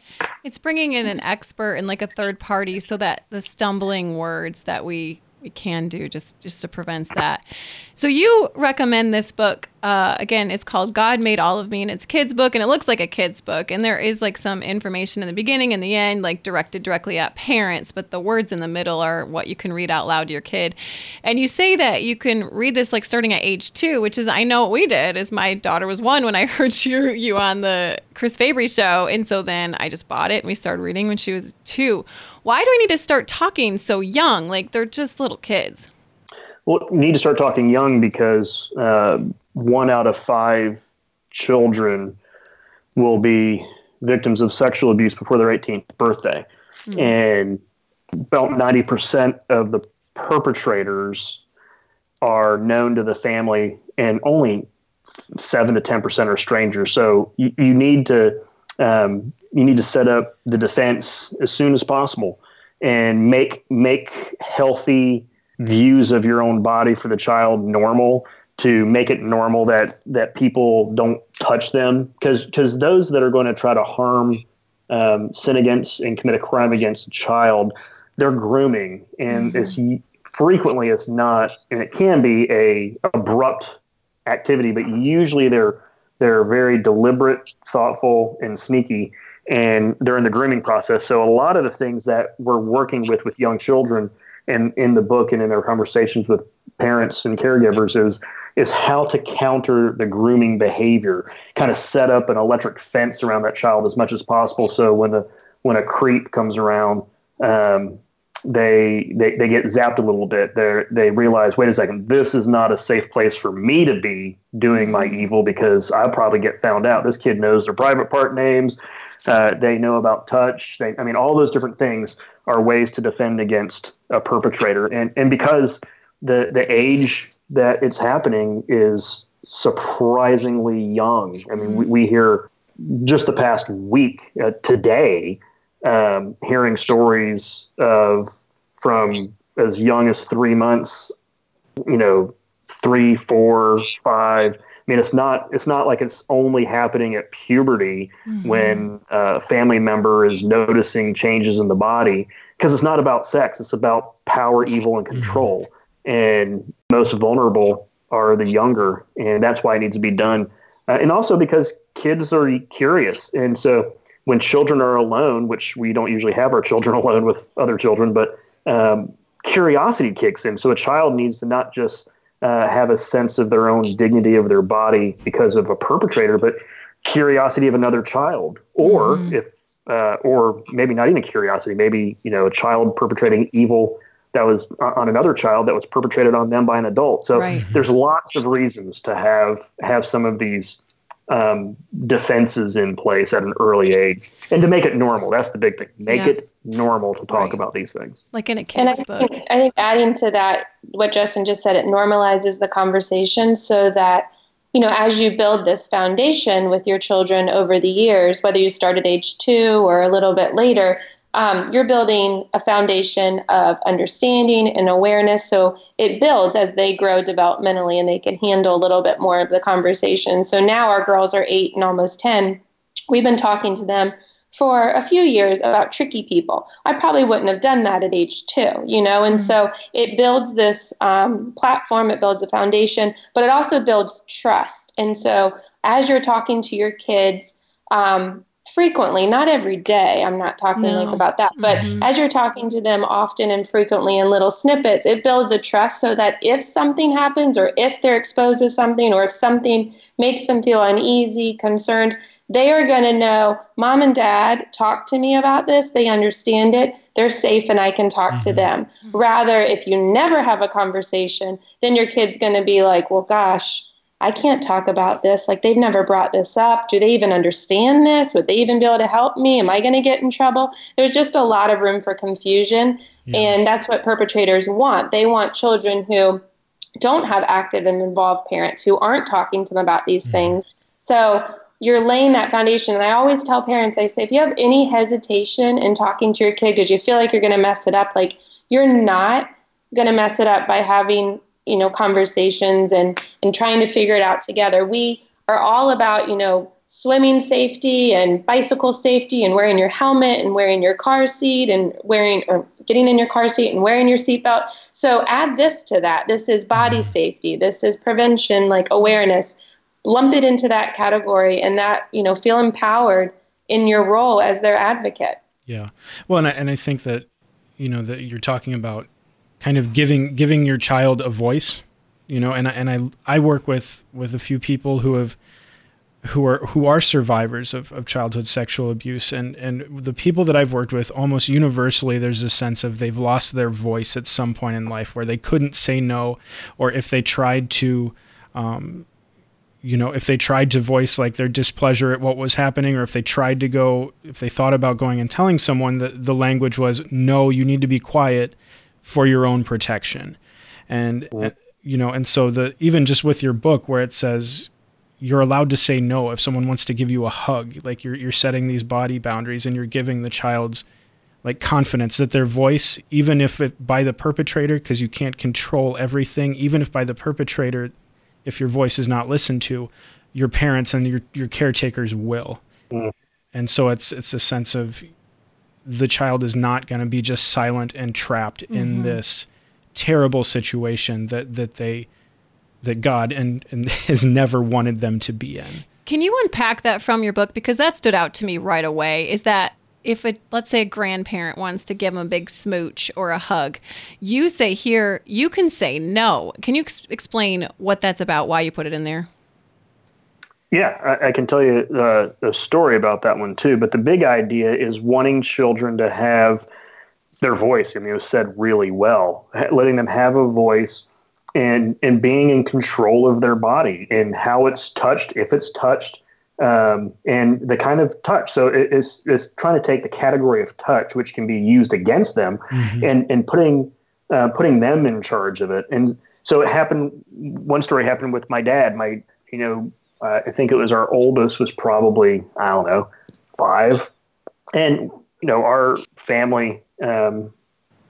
It's bringing in an expert and like a third party so that the stumbling words that we we can do just just to prevent that. So you recommend this book. Uh, again, it's called God Made All of Me, and it's kids book, and it looks like a kids book. And there is like some information in the beginning and the end, like directed directly at parents, but the words in the middle are what you can read out loud to your kid. And you say that you can read this like starting at age two, which is I know what we did. Is my daughter was one when I heard you you on the Chris Fabry show, and so then I just bought it and we started reading when she was two. Why do we need to start talking so young? Like they're just little kids. Well, we need to start talking young because uh, one out of five children will be victims of sexual abuse before their 18th birthday. Mm-hmm. And about 90% of the perpetrators are known to the family, and only 7 to 10% are strangers. So you, you need to. Um, you need to set up the defense as soon as possible and make make healthy views of your own body for the child normal to make it normal that that people don't touch them because because those that are going to try to harm um, sin against and commit a crime against a child they're grooming and mm-hmm. it's frequently it's not and it can be a abrupt activity but usually they're they're very deliberate thoughtful and sneaky and they're in the grooming process so a lot of the things that we're working with with young children and in the book and in their conversations with parents and caregivers is is how to counter the grooming behavior kind of set up an electric fence around that child as much as possible. So when a when a creep comes around um, they, they they get zapped a little bit. They they realize wait a second this is not a safe place for me to be doing my evil because i'll probably get found out. This kid knows their private part names uh, they know about touch they, i mean all those different things are ways to defend against a perpetrator. And and because the the age that it's happening is surprisingly young. I mean, we, we hear just the past week uh, today, um, hearing stories of from as young as three months, you know, three, four, five. I mean, it's not it's not like it's only happening at puberty mm-hmm. when a family member is noticing changes in the body because it's not about sex; it's about power, evil, and control. Mm-hmm. And most vulnerable are the younger, and that's why it needs to be done. Uh, and also because kids are curious, and so when children are alone, which we don't usually have our children alone with other children, but um, curiosity kicks in. So a child needs to not just uh, have a sense of their own dignity of their body because of a perpetrator, but curiosity of another child. Or mm. if, uh, or maybe not even curiosity, maybe you know a child perpetrating evil that was on another child that was perpetrated on them by an adult. So right. there's lots of reasons to have have some of these um, defenses in place at an early age and to make it normal. That's the big thing. Make yeah. it normal to talk right. about these things. Like in a kid's and I book. Think, I think adding to that, what Justin just said, it normalizes the conversation so that, you know, as you build this foundation with your children over the years, whether you start at age two or a little bit later, um, you're building a foundation of understanding and awareness. So it builds as they grow developmentally and they can handle a little bit more of the conversation. So now our girls are eight and almost 10. We've been talking to them for a few years about tricky people. I probably wouldn't have done that at age two, you know, and mm-hmm. so it builds this um, platform, it builds a foundation, but it also builds trust. And so as you're talking to your kids, um, frequently, not every day. I'm not talking no. like about that, but mm-hmm. as you're talking to them often and frequently in little snippets, it builds a trust so that if something happens or if they're exposed to something or if something makes them feel uneasy, concerned, they are going to know mom and dad talk to me about this. They understand it. They're safe and I can talk mm-hmm. to them. Rather, if you never have a conversation, then your kid's going to be like, well, gosh, I can't talk about this. Like, they've never brought this up. Do they even understand this? Would they even be able to help me? Am I going to get in trouble? There's just a lot of room for confusion. Yeah. And that's what perpetrators want. They want children who don't have active and involved parents who aren't talking to them about these mm things. So, you're laying that foundation. And I always tell parents, I say, if you have any hesitation in talking to your kid because you feel like you're going to mess it up, like, you're not going to mess it up by having you know conversations and and trying to figure it out together. We are all about you know swimming safety and bicycle safety and wearing your helmet and wearing your car seat and wearing or getting in your car seat and wearing your seatbelt. So add this to that. This is body mm-hmm. safety. This is prevention like awareness. Lump it into that category and that you know feel empowered in your role as their advocate. Yeah. Well and I, and I think that you know that you're talking about kind of giving giving your child a voice you know and I, and I I work with with a few people who have who are who are survivors of, of childhood sexual abuse. And and the people that I've worked with almost universally there's a sense of they've lost their voice at some point in life where they couldn't say no or if they tried to um, you know if they tried to voice like their displeasure at what was happening or if they tried to go if they thought about going and telling someone that the language was no you need to be quiet for your own protection. And, uh, you know, and so the even just with your book where it says you're allowed to say no if someone wants to give you a hug, like you're you're setting these body boundaries and you're giving the child's like confidence that their voice, even if it by the perpetrator, because you can't control everything, even if by the perpetrator, if your voice is not listened to, your parents and your your caretakers will. Mm. And so it's it's a sense of the child is not going to be just silent and trapped mm-hmm. in this terrible situation that that they that God and, and has never wanted them to be in. Can you unpack that from your book because that stood out to me right away is that if a let's say a grandparent wants to give them a big smooch or a hug, you say here you can say no. Can you ex- explain what that's about, why you put it in there? Yeah, I, I can tell you uh, a story about that one too. But the big idea is wanting children to have their voice. I mean, it was said really well, letting them have a voice and and being in control of their body and how it's touched, if it's touched, um, and the kind of touch. So it, it's it's trying to take the category of touch, which can be used against them, mm-hmm. and and putting uh, putting them in charge of it. And so it happened. One story happened with my dad. My you know uh, I think it was our oldest was probably I don't know five, and you know our family, um,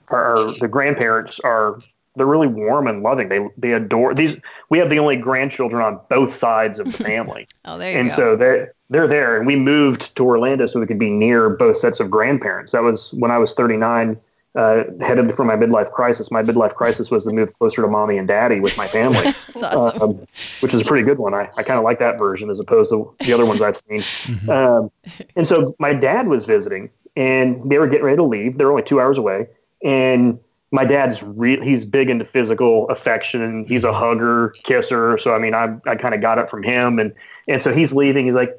our, our the grandparents are they're really warm and loving. They they adore these. We have the only grandchildren on both sides of the family. oh, there you and go. so they're they're there, and we moved to Orlando so we could be near both sets of grandparents. That was when I was 39 uh, headed for my midlife crisis. My midlife crisis was to move closer to mommy and daddy with my family, awesome. um, which is a pretty good one. I, I kind of like that version as opposed to the other ones I've seen. Mm-hmm. Um, and so my dad was visiting, and they were getting ready to leave. They're only two hours away, and my dad's re- he's big into physical affection. He's a hugger, kisser. So I mean, I I kind of got it from him, and and so he's leaving. He's like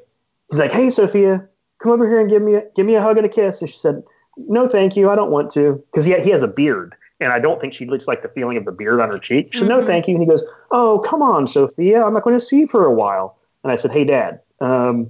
he's like, hey Sophia, come over here and give me a, give me a hug and a kiss. And she said no, thank you. I don't want to. Because he, he has a beard. And I don't think she looks like the feeling of the beard on her cheek. She said, mm-hmm. no, thank you. And he goes, oh, come on, Sophia. I'm not going to see you for a while. And I said, hey, Dad, um,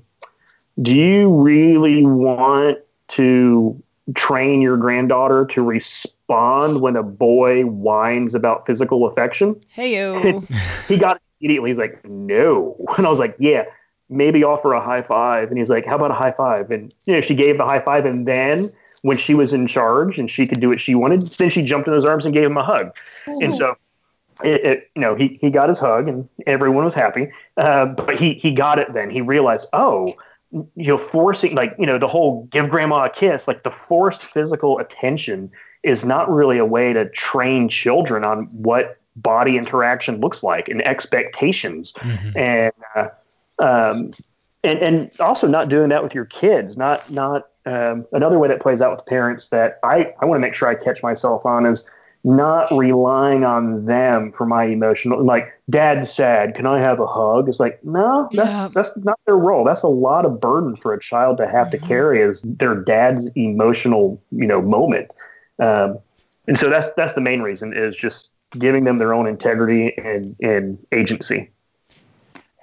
do you really want to train your granddaughter to respond when a boy whines about physical affection? Hey, you. he got immediately. He's like, no. And I was like, yeah, maybe offer a high five. And he's like, how about a high five? And, you know, she gave the high five. And then when she was in charge and she could do what she wanted, then she jumped in his arms and gave him a hug. Mm-hmm. And so, it, it, you know, he, he got his hug and everyone was happy. Uh, but he, he got it then. He realized, oh, you know, forcing, like, you know, the whole give grandma a kiss, like the forced physical attention is not really a way to train children on what body interaction looks like and expectations. Mm-hmm. And, uh, um, and, and also not doing that with your kids, not, not, um, another way that plays out with parents that I, I want to make sure I catch myself on is not relying on them for my emotional like dad's sad can i have a hug it's like no that's yeah. that's not their role that's a lot of burden for a child to have mm-hmm. to carry as their dad's emotional you know moment um, and so that's that's the main reason is just giving them their own integrity and and agency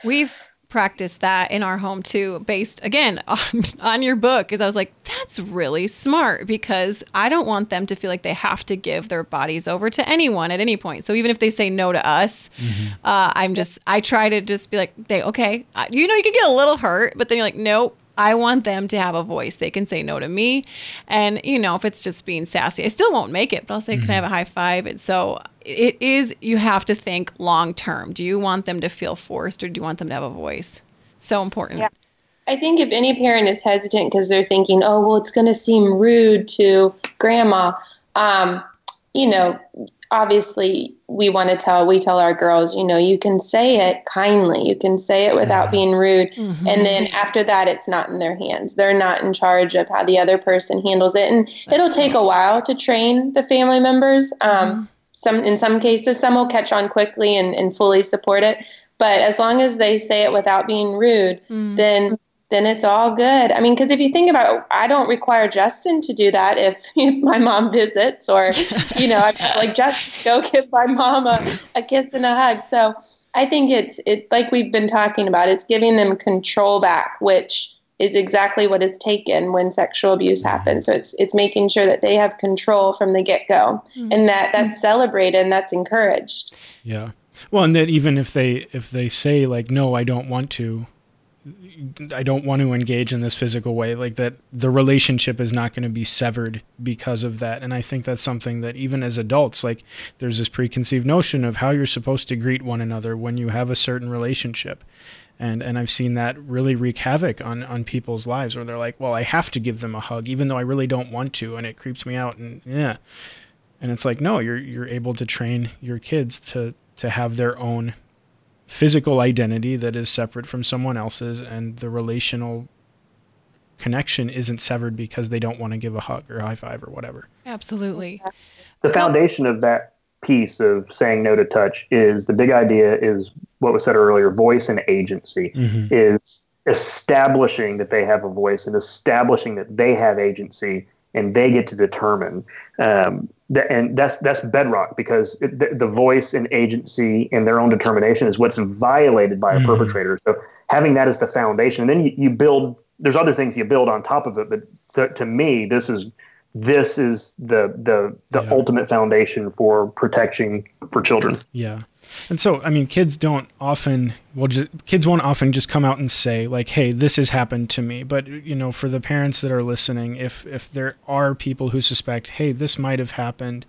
we've practice that in our home too, based again on, on your book. Is I was like, that's really smart because I don't want them to feel like they have to give their bodies over to anyone at any point. So even if they say no to us, mm-hmm. uh, I'm just I try to just be like, they okay, you know, you can get a little hurt, but then you're like, nope. I want them to have a voice. They can say no to me. And, you know, if it's just being sassy, I still won't make it, but I'll say, mm-hmm. can I have a high five? And so it is, you have to think long term. Do you want them to feel forced or do you want them to have a voice? So important. Yeah. I think if any parent is hesitant because they're thinking, oh, well, it's going to seem rude to grandma, um, you know, obviously we want to tell we tell our girls you know you can say it kindly. You can say it without being rude. Mm-hmm. and then after that it's not in their hands. They're not in charge of how the other person handles it. And That's it'll take a while to train the family members. Um, mm-hmm. some in some cases some will catch on quickly and, and fully support it. But as long as they say it without being rude mm-hmm. then then it's all good. I mean, because if you think about it, I don't require Justin to do that if, if my mom visits or, you know, I, like just go give my mom a, a kiss and a hug. So I think it's, it like we've been talking about, it's giving them control back, which is exactly what is taken when sexual abuse happens. So it's it's making sure that they have control from the get go, mm-hmm. and that that's celebrated and that's encouraged. Yeah. Well, and that even if they if they say like no, I don't want to, I don't want to engage in this physical way, like that the relationship is not going to be severed because of that. And I think that's something that even as adults, like there's this preconceived notion of how you're supposed to greet one another when you have a certain relationship. And and I've seen that really wreak havoc on on people's lives where they're like, well, I have to give them a hug even though I really don't want to and it creeps me out and yeah. And it's like, no, you're you're able to train your kids to to have their own physical identity that is separate from someone else's and the relational connection isn't severed because they don't want to give a hug or a high five or whatever. Absolutely. The foundation of that piece of saying no to touch is the big idea is what was said earlier voice and agency mm-hmm. is establishing that they have a voice and establishing that they have agency and they get to determine um, and that's that's bedrock because it, the, the, voice and agency and their own determination is what's violated by a mm-hmm. perpetrator. So having that as the foundation, and then you, you build. There's other things you build on top of it, but to, to me, this is this is the the the yeah. ultimate foundation for protection for children. Yeah. And so, I mean, kids don't often, well, just, kids won't often just come out and say like, "Hey, this has happened to me." But you know, for the parents that are listening, if if there are people who suspect, "Hey, this might have happened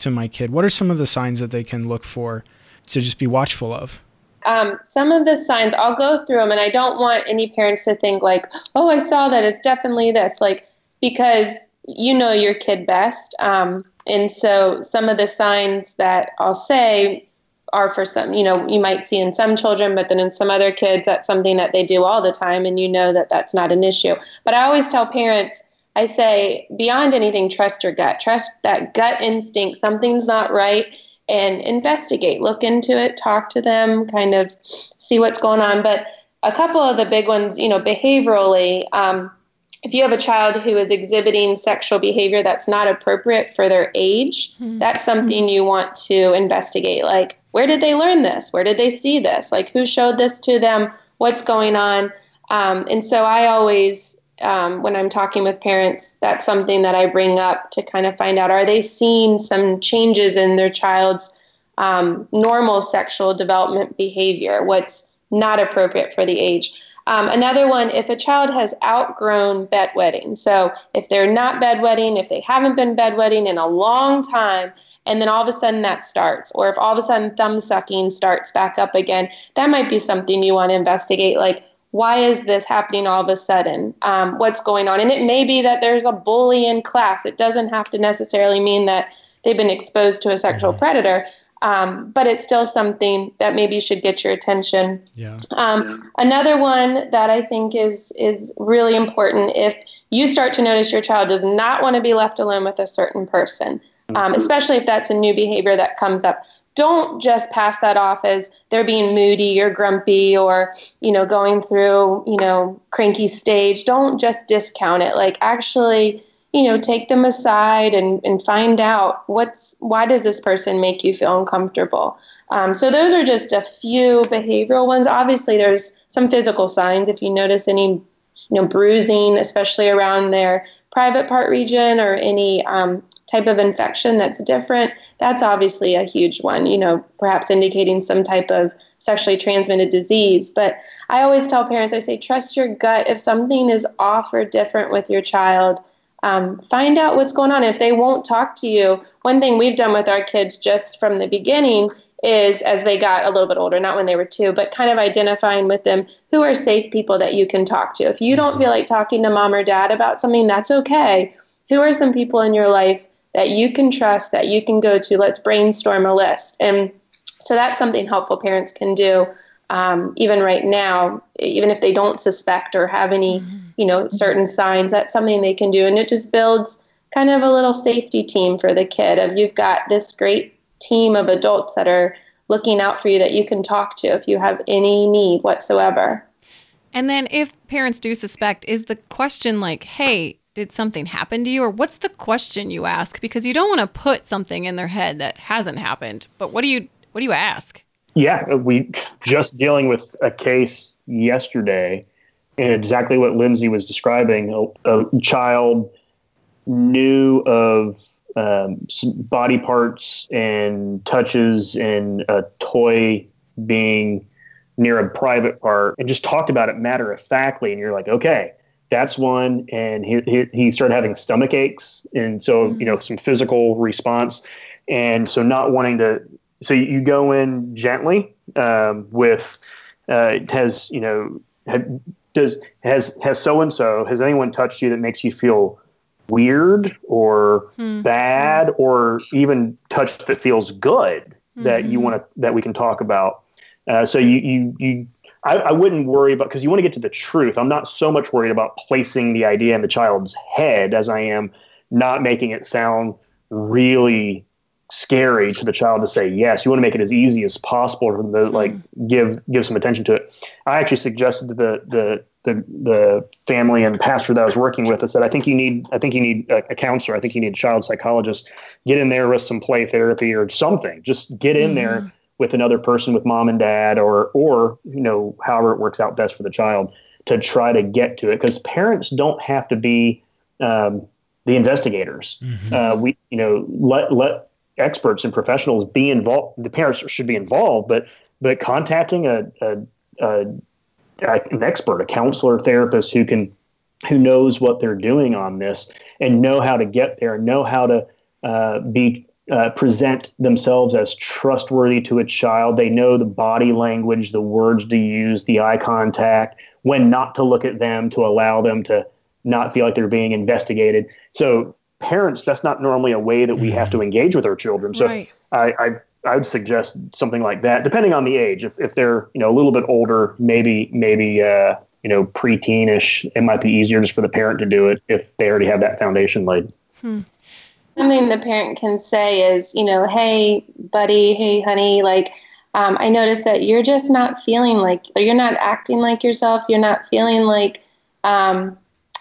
to my kid," what are some of the signs that they can look for to just be watchful of? Um, some of the signs, I'll go through them, and I don't want any parents to think like, "Oh, I saw that. It's definitely this." Like, because you know your kid best. Um, and so some of the signs that I'll say are for some, you know, you might see in some children, but then in some other kids, that's something that they do all the time, and you know that that's not an issue. But I always tell parents, I say, beyond anything, trust your gut, trust that gut instinct, something's not right, and investigate, look into it, talk to them, kind of see what's going on. But a couple of the big ones, you know, behaviorally, um, if you have a child who is exhibiting sexual behavior that's not appropriate for their age, mm-hmm. that's something you want to investigate. Like, where did they learn this? Where did they see this? Like, who showed this to them? What's going on? Um, and so I always, um, when I'm talking with parents, that's something that I bring up to kind of find out are they seeing some changes in their child's um, normal sexual development behavior? What's not appropriate for the age? Um, another one, if a child has outgrown bedwetting, so if they're not bedwetting, if they haven't been bedwetting in a long time, and then all of a sudden that starts, or if all of a sudden thumb sucking starts back up again, that might be something you want to investigate. Like, why is this happening all of a sudden? Um, what's going on? And it may be that there's a bully in class. It doesn't have to necessarily mean that they've been exposed to a sexual mm-hmm. predator. Um, but it's still something that maybe should get your attention. Yeah. Um, another one that I think is is really important if you start to notice your child does not want to be left alone with a certain person, um, especially if that's a new behavior that comes up. Don't just pass that off as they're being moody or grumpy or you know going through you know cranky stage. Don't just discount it. Like actually you know take them aside and, and find out what's why does this person make you feel uncomfortable um, so those are just a few behavioral ones obviously there's some physical signs if you notice any you know bruising especially around their private part region or any um, type of infection that's different, that's obviously a huge one, you know, perhaps indicating some type of sexually transmitted disease. But I always tell parents, I say, trust your gut. If something is off or different with your child, um, find out what's going on. If they won't talk to you, one thing we've done with our kids just from the beginning is as they got a little bit older, not when they were two, but kind of identifying with them who are safe people that you can talk to. If you don't feel like talking to mom or dad about something, that's okay. Who are some people in your life that you can trust, that you can go to? Let's brainstorm a list. And so that's something helpful parents can do. Um, even right now, even if they don't suspect or have any, you know, certain signs, that's something they can do, and it just builds kind of a little safety team for the kid. Of you've got this great team of adults that are looking out for you that you can talk to if you have any need whatsoever. And then if parents do suspect, is the question like, hey, did something happen to you? Or what's the question you ask? Because you don't want to put something in their head that hasn't happened. But what do you what do you ask? Yeah, we just dealing with a case yesterday, and exactly what Lindsey was describing. A, a child knew of um, body parts and touches and a toy being near a private part, and just talked about it matter of factly. And you're like, okay, that's one. And he, he, he started having stomach aches, and so you know some physical response, and so not wanting to so you go in gently um, with uh, has you know have, does has has so and so has anyone touched you that makes you feel weird or hmm. bad or even touch that feels good mm-hmm. that you want to that we can talk about uh, so you you you I, I wouldn't worry about because you want to get to the truth i'm not so much worried about placing the idea in the child's head as i am not making it sound really scary to the child to say yes. You want to make it as easy as possible for them to like give give some attention to it. I actually suggested to the the the, the family and pastor that I was working with, I said, I think you need I think you need a, a counselor. I think you need a child psychologist. Get in there with some play therapy or something. Just get in mm-hmm. there with another person, with mom and dad, or or you know however it works out best for the child to try to get to it. Because parents don't have to be um, the investigators. Mm-hmm. Uh, we you know let let experts and professionals be involved. The parents should be involved, but but contacting a, a, a, an expert, a counselor, therapist who can who knows what they're doing on this and know how to get there, know how to uh, be uh, present themselves as trustworthy to a child. They know the body language, the words to use, the eye contact, when not to look at them to allow them to not feel like they're being investigated. So parents, that's not normally a way that we have to mm-hmm. engage with our children. So right. I, I I would suggest something like that, depending on the age. If if they're you know a little bit older, maybe maybe uh, you know preteenish, it might be easier just for the parent to do it if they already have that foundation laid. Hmm. Something the parent can say is, you know, hey, buddy, hey, honey, like. Um, I noticed that you're just not feeling like, you're not acting like yourself. You're not feeling like um,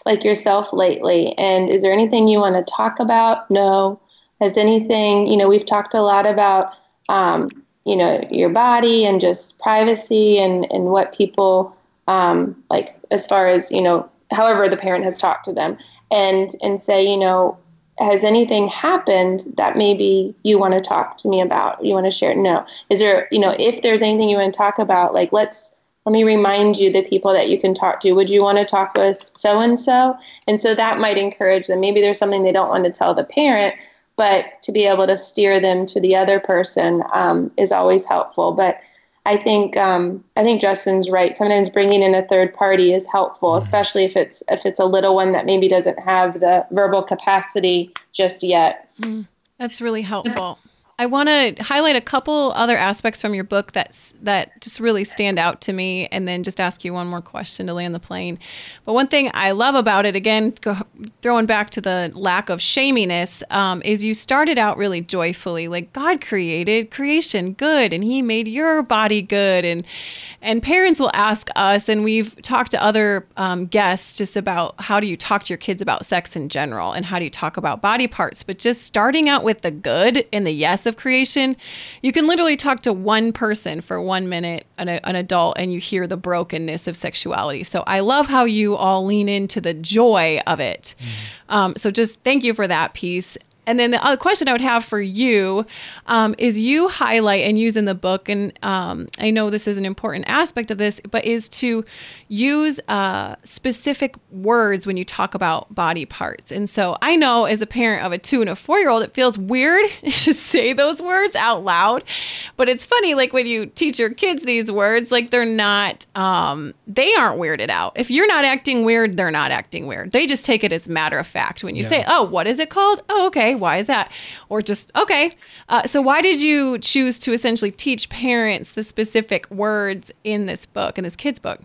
like yourself lately? And is there anything you want to talk about? No. Has anything, you know, we've talked a lot about, um, you know, your body and just privacy and, and what people, um, like, as far as, you know, however the parent has talked to them and, and say, you know, has anything happened that maybe you want to talk to me about? You want to share? No. Is there, you know, if there's anything you want to talk about, like, let's, let me remind you the people that you can talk to. Would you want to talk with so and so? And so that might encourage them. Maybe there's something they don't want to tell the parent, but to be able to steer them to the other person um, is always helpful. But I think um, I think Justin's right. Sometimes bringing in a third party is helpful, mm-hmm. especially if it's if it's a little one that maybe doesn't have the verbal capacity just yet. Mm, that's really helpful. I want to highlight a couple other aspects from your book that that just really stand out to me, and then just ask you one more question to land the plane. But one thing I love about it, again, go, throwing back to the lack of shaminess, um, is you started out really joyfully, like God created creation good, and He made your body good, and and parents will ask us, and we've talked to other um, guests just about how do you talk to your kids about sex in general, and how do you talk about body parts, but just starting out with the good and the yes of creation, you can literally talk to one person for one minute, an, an adult, and you hear the brokenness of sexuality. So I love how you all lean into the joy of it. Mm. Um, so just thank you for that piece. And then the other question I would have for you um, is you highlight and use in the book, and um, I know this is an important aspect of this, but is to use uh, specific words when you talk about body parts. And so I know as a parent of a two and a four year old, it feels weird to say those words out loud. But it's funny, like when you teach your kids these words, like they're not, um, they aren't weirded out. If you're not acting weird, they're not acting weird. They just take it as matter of fact when you Yeah. say, oh, what is it called? Oh, okay. Why is that? Or just, okay. Uh, so why did you choose to essentially teach parents the specific words in this book, in this kid's book?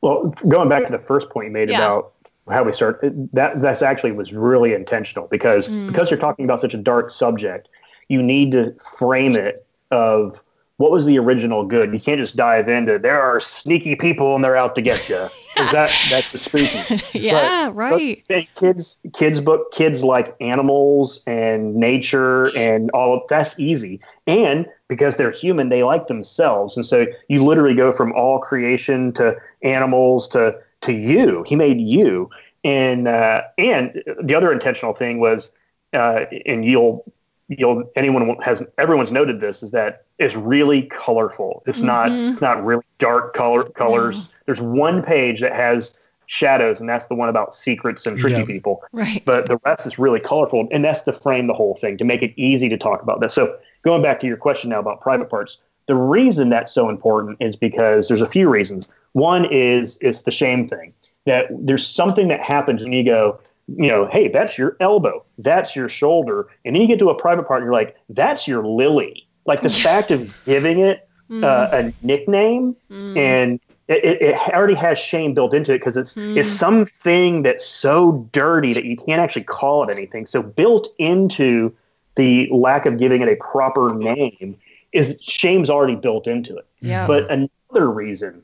Well, going back to the first point you made Yeah. about how we start, that that's actually was really intentional because Mm. because you're talking about such a dark subject, you need to frame it of what was the original good. You can't just dive into there are sneaky people and they're out to get you. Is that that's the spooky? Yeah, But- right. but kids kids book kids like animals and nature and all of that's easy and because they're human they like themselves and so you literally go from all creation to animals to to you he made you and uh, and the other intentional thing was uh, and you'll you'll anyone has everyone's noted this is that it's really colorful. It's not mm-hmm. it's not really dark color colors. There's one page that has shadows and that's the one about secrets and tricky Yeah. people. Right. but the rest is really colorful and that's to frame the whole thing to make it easy to talk about this so going back to your question now about private parts the reason that's so important is because there's a few reasons. One is it's the shame thing that there's something that happens when you go you know hey that's your elbow that's your shoulder and then you get to a private part and you're like that's your lily like the fact of giving it mm. uh, a nickname mm. and it, it, already has shame built into it because it's mm. it's something that's so dirty that you can't actually call it anything. So built into the lack of giving it a proper name is shame's already built into it. Yeah. But another reason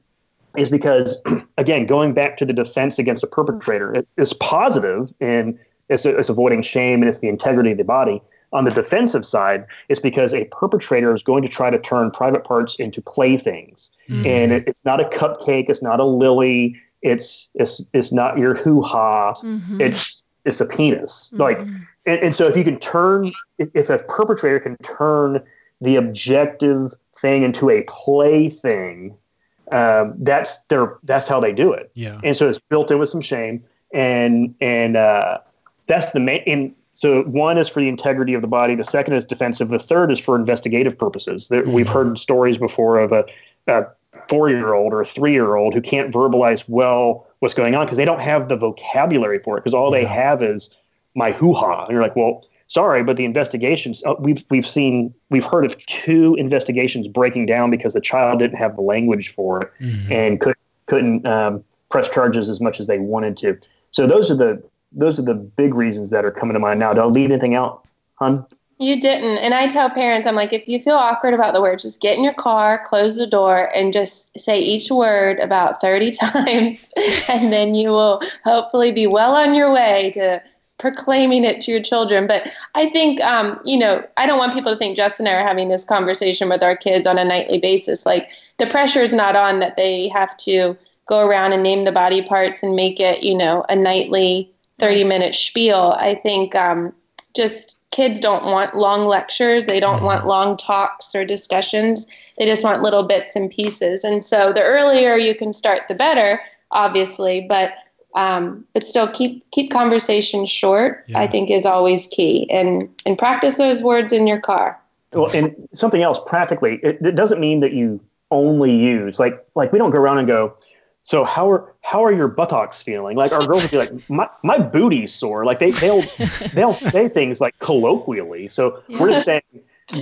is because, again, going back to the defense against a perpetrator, it is positive and it's, it's avoiding shame and it's the integrity of the body. On the defensive side, it's because a perpetrator is going to try to turn private parts into playthings. Mm-hmm. And it, it's not a cupcake, it's not a lily, it's it's it's not your hoo ha, mm-hmm. it's it's a penis. Mm-hmm. Like and, and so if you can turn if, if a perpetrator can turn the objective thing into a plaything, um, that's their that's how they do it. Yeah. And so it's built in with some shame, and and uh, that's the main. And so one is for the integrity of the body. The second is defensive. The third is for investigative purposes. There, We've heard stories before of a, a four-year-old or a three-year-old who can't verbalize well what's going on because they don't have the vocabulary for it because all they have is my hoo-ha. And you're like, well, sorry, but the investigations uh, we've we've seen we've heard of two investigations breaking down because the child didn't have the language for it and could, couldn't um, press charges as much as they wanted to. So those are the those are the big reasons that are coming to mind now. Don't leave anything out, hun. You didn't. And I tell parents, I'm like, if you feel awkward about the word, just get in your car, close the door, and just say each word about 30 times. and then you will hopefully be well on your way to proclaiming it to your children. But I think, um, you know, I don't want people to think Justin and I are having this conversation with our kids on a nightly basis. Like the pressure is not on that they have to go around and name the body parts and make it, you know, a nightly 30 minute spiel. I think um, just kids don't want long lectures. They don't want long talks or discussions. They just want little bits and pieces. And so the earlier you can start, the better, obviously. But um, but still, keep keep conversations short. Yeah. I think is always key, and and practice those words in your car. Well, and something else practically, it, it doesn't mean that you only use like like we don't go around and go. So how are how are your buttocks feeling? Like our girls would be like, my, my booty's sore. Like they they'll they'll say things like colloquially. So we're just saying,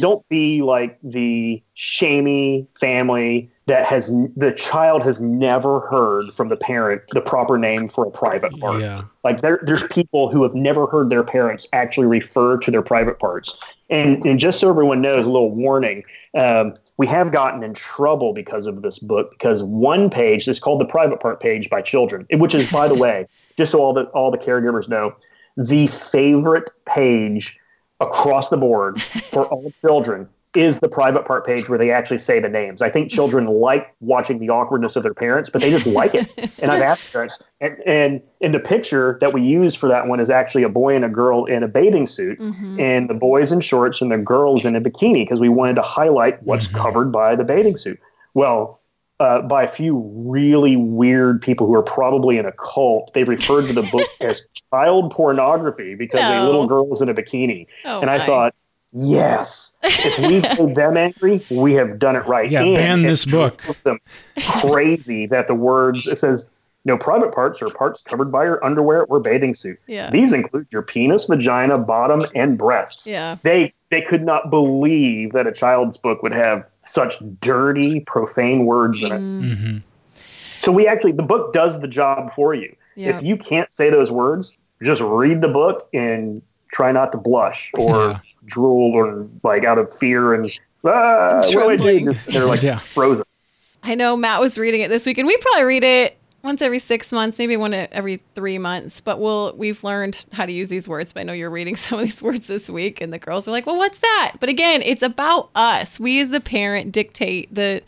don't be like the shamey family that has the child has never heard from the parent the proper name for a private part. Yeah. Like there, there's people who have never heard their parents actually refer to their private parts. And, and just so everyone knows, a little warning: um, we have gotten in trouble because of this book because one page is called the private part page by children, which is, by the way, just so all the all the caregivers know, the favorite page across the board for all children is the private part page where they actually say the names. I think children like watching the awkwardness of their parents, but they just like it. And I've asked parents, and, and in the picture that we use for that one is actually a boy and a girl in a bathing suit, and the boys in shorts and the girls in a bikini because we wanted to highlight what's covered by the bathing suit. Well, uh, by a few really weird people who are probably in a cult, they referred to the book as child pornography because a little girl was in a bikini. Oh, and I my. thought, yes, if we've made them angry, we have done it right. Yeah, And ban this book. Them crazy that the words it says. No private parts or parts covered by your underwear or bathing suit. Yeah. These include your penis, vagina, bottom, and breasts Yeah. they they could not believe that a child's book would have such dirty, profane words in it. hmm So we actually the book does the job for you. Yeah. If you can't say those words, just read the book and try not to blush or Yeah. Drool or like out of fear and ah, what do I do? Just- They're like Yeah. frozen. I know Matt was reading it this week, and we probably read it once every six months, maybe one every three months. But we'll we've learned how to use these words. But I know you're reading some of these words this week, and the girls are like, "Well, what's that?" But again, it's about us. We as the parent dictate the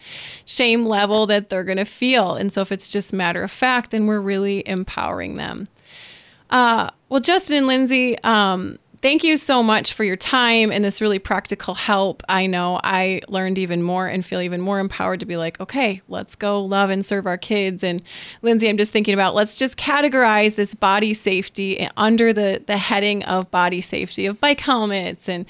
shame level that they're going to feel, and so if it's just matter of fact, then we're really empowering them. Uh, well, Justin and Lindsey, um, thank you so much for your time and this really practical help. I know I learned even more and feel even more empowered to be like, okay, let's go love and serve our kids. And Lindsey, I'm just thinking about let's just categorize this body safety under the the heading of body safety of bike helmets and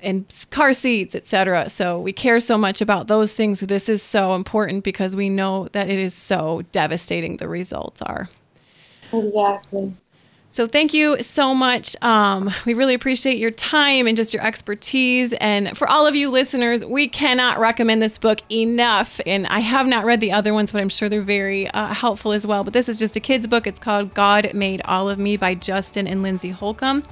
and car seats, etc. So we care so much about those things. This is so important because we know that it is so devastating. The results are. Exactly. So thank you so much. Um, we really appreciate your time and just your expertise. And for all of you listeners, we cannot recommend this book enough. And I have not read the other ones, but I'm sure they're very uh, helpful as well. But this is just a kid's book. It's called God Made All of Me by Justin and Lindsey Holcomb.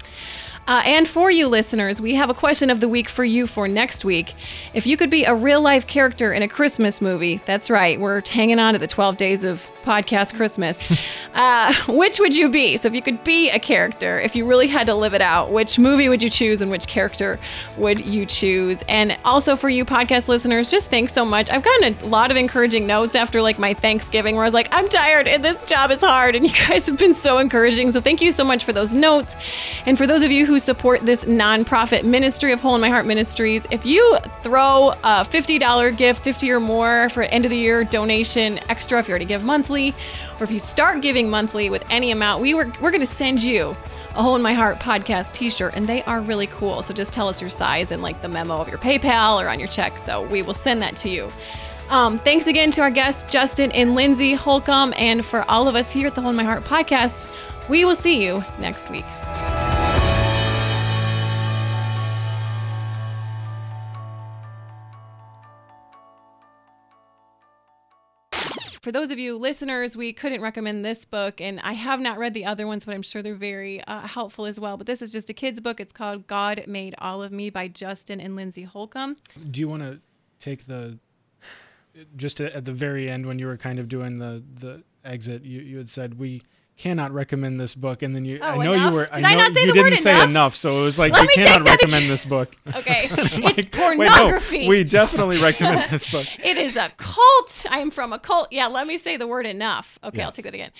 Uh, and for you listeners, we have a question of the week for you for next week. If you could be a real life character in a Christmas movie, that's right, we're hanging on to the 12 days of podcast Christmas. uh, which would you be? So if you could be a character, if you really had to live it out, which movie would you choose and which character would you choose? And also for you podcast listeners, just thanks so much. I've gotten a lot of encouraging notes after like my Thanksgiving where I was like, I'm tired and this job is hard. And you guys have been so encouraging. So thank you so much for those notes. And for those of you who support this nonprofit ministry of Hole in My Heart Ministries, if you throw a $50 gift, 50 or more for end of the year donation extra, if you already give monthly, or if you start giving monthly with any amount, we were we're gonna send you a Hole in My Heart podcast t-shirt and they are really cool. So just tell us your size and like the memo of your PayPal or on your check. So we will send that to you. Um, thanks again to our guests, Justin and Lindsey Holcomb. And for all of us here at the Hole in My Heart podcast, we will see you next week. For those of you listeners, we couldn't recommend this book, and I have not read the other ones, but I'm sure they're very uh, helpful as well. But this is just a kid's book. It's called God Made All of Me by Justin and Lindsey Holcomb. Do you want to take the just at the very end when you were kind of doing the the exit? You you had said we cannot recommend this book, and then you Oh, I know enough? you were Did I I know not say you the didn't word say enough? enough, so it was like Let we cannot recommend this book. Okay, Like, it's wait, no, pornography. we definitely recommend this book. It is a cult. I am from a cult. Yeah, let me say the word enough. Okay, I'll take that again.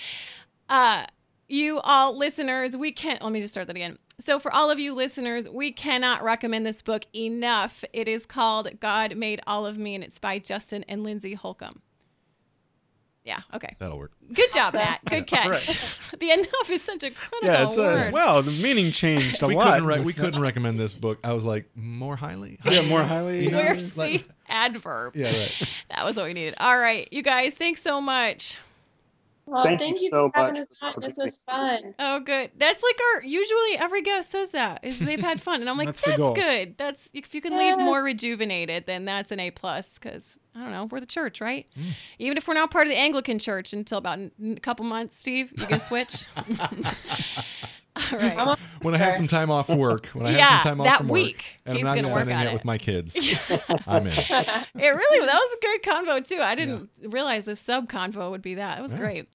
Uh, you all listeners, we can't. Let me just start that again. So, for all of you listeners, we cannot recommend this book enough. It is called God Made All of Me, and it's by Justin and Lindsey Holcomb. Yeah, okay. That'll work. Good job, Matt. Good catch. Right. the enough is such a critical Yeah, it's a word. wow. The meaning changed a we lot. couldn't re- we couldn't recommend this book. I was like more highly. that. Yeah, more highly. You know, Where's the adverb? Yeah, right. That was what we needed. All right, you guys, thanks so much. Well, Thank thank, you you so for having much us on. This was fun. Oh, good. That's like our usually every guest says that is they've had fun, and I'm like, That's that's, good. That's if you can leave more rejuvenated, then that's an A plus. Because I don't know, we're the church, right? Mm. Even if we're not part of the Anglican Church until about a couple months, Steve, you gonna switch? All right. When I have some time off work, when I have Yeah, some time off that from week, work, and I'm not gonna work spending on it, it. with my kids, I'm in. It really that was a good convo too. I didn't realize the sub convo would be that. It was Yeah. great.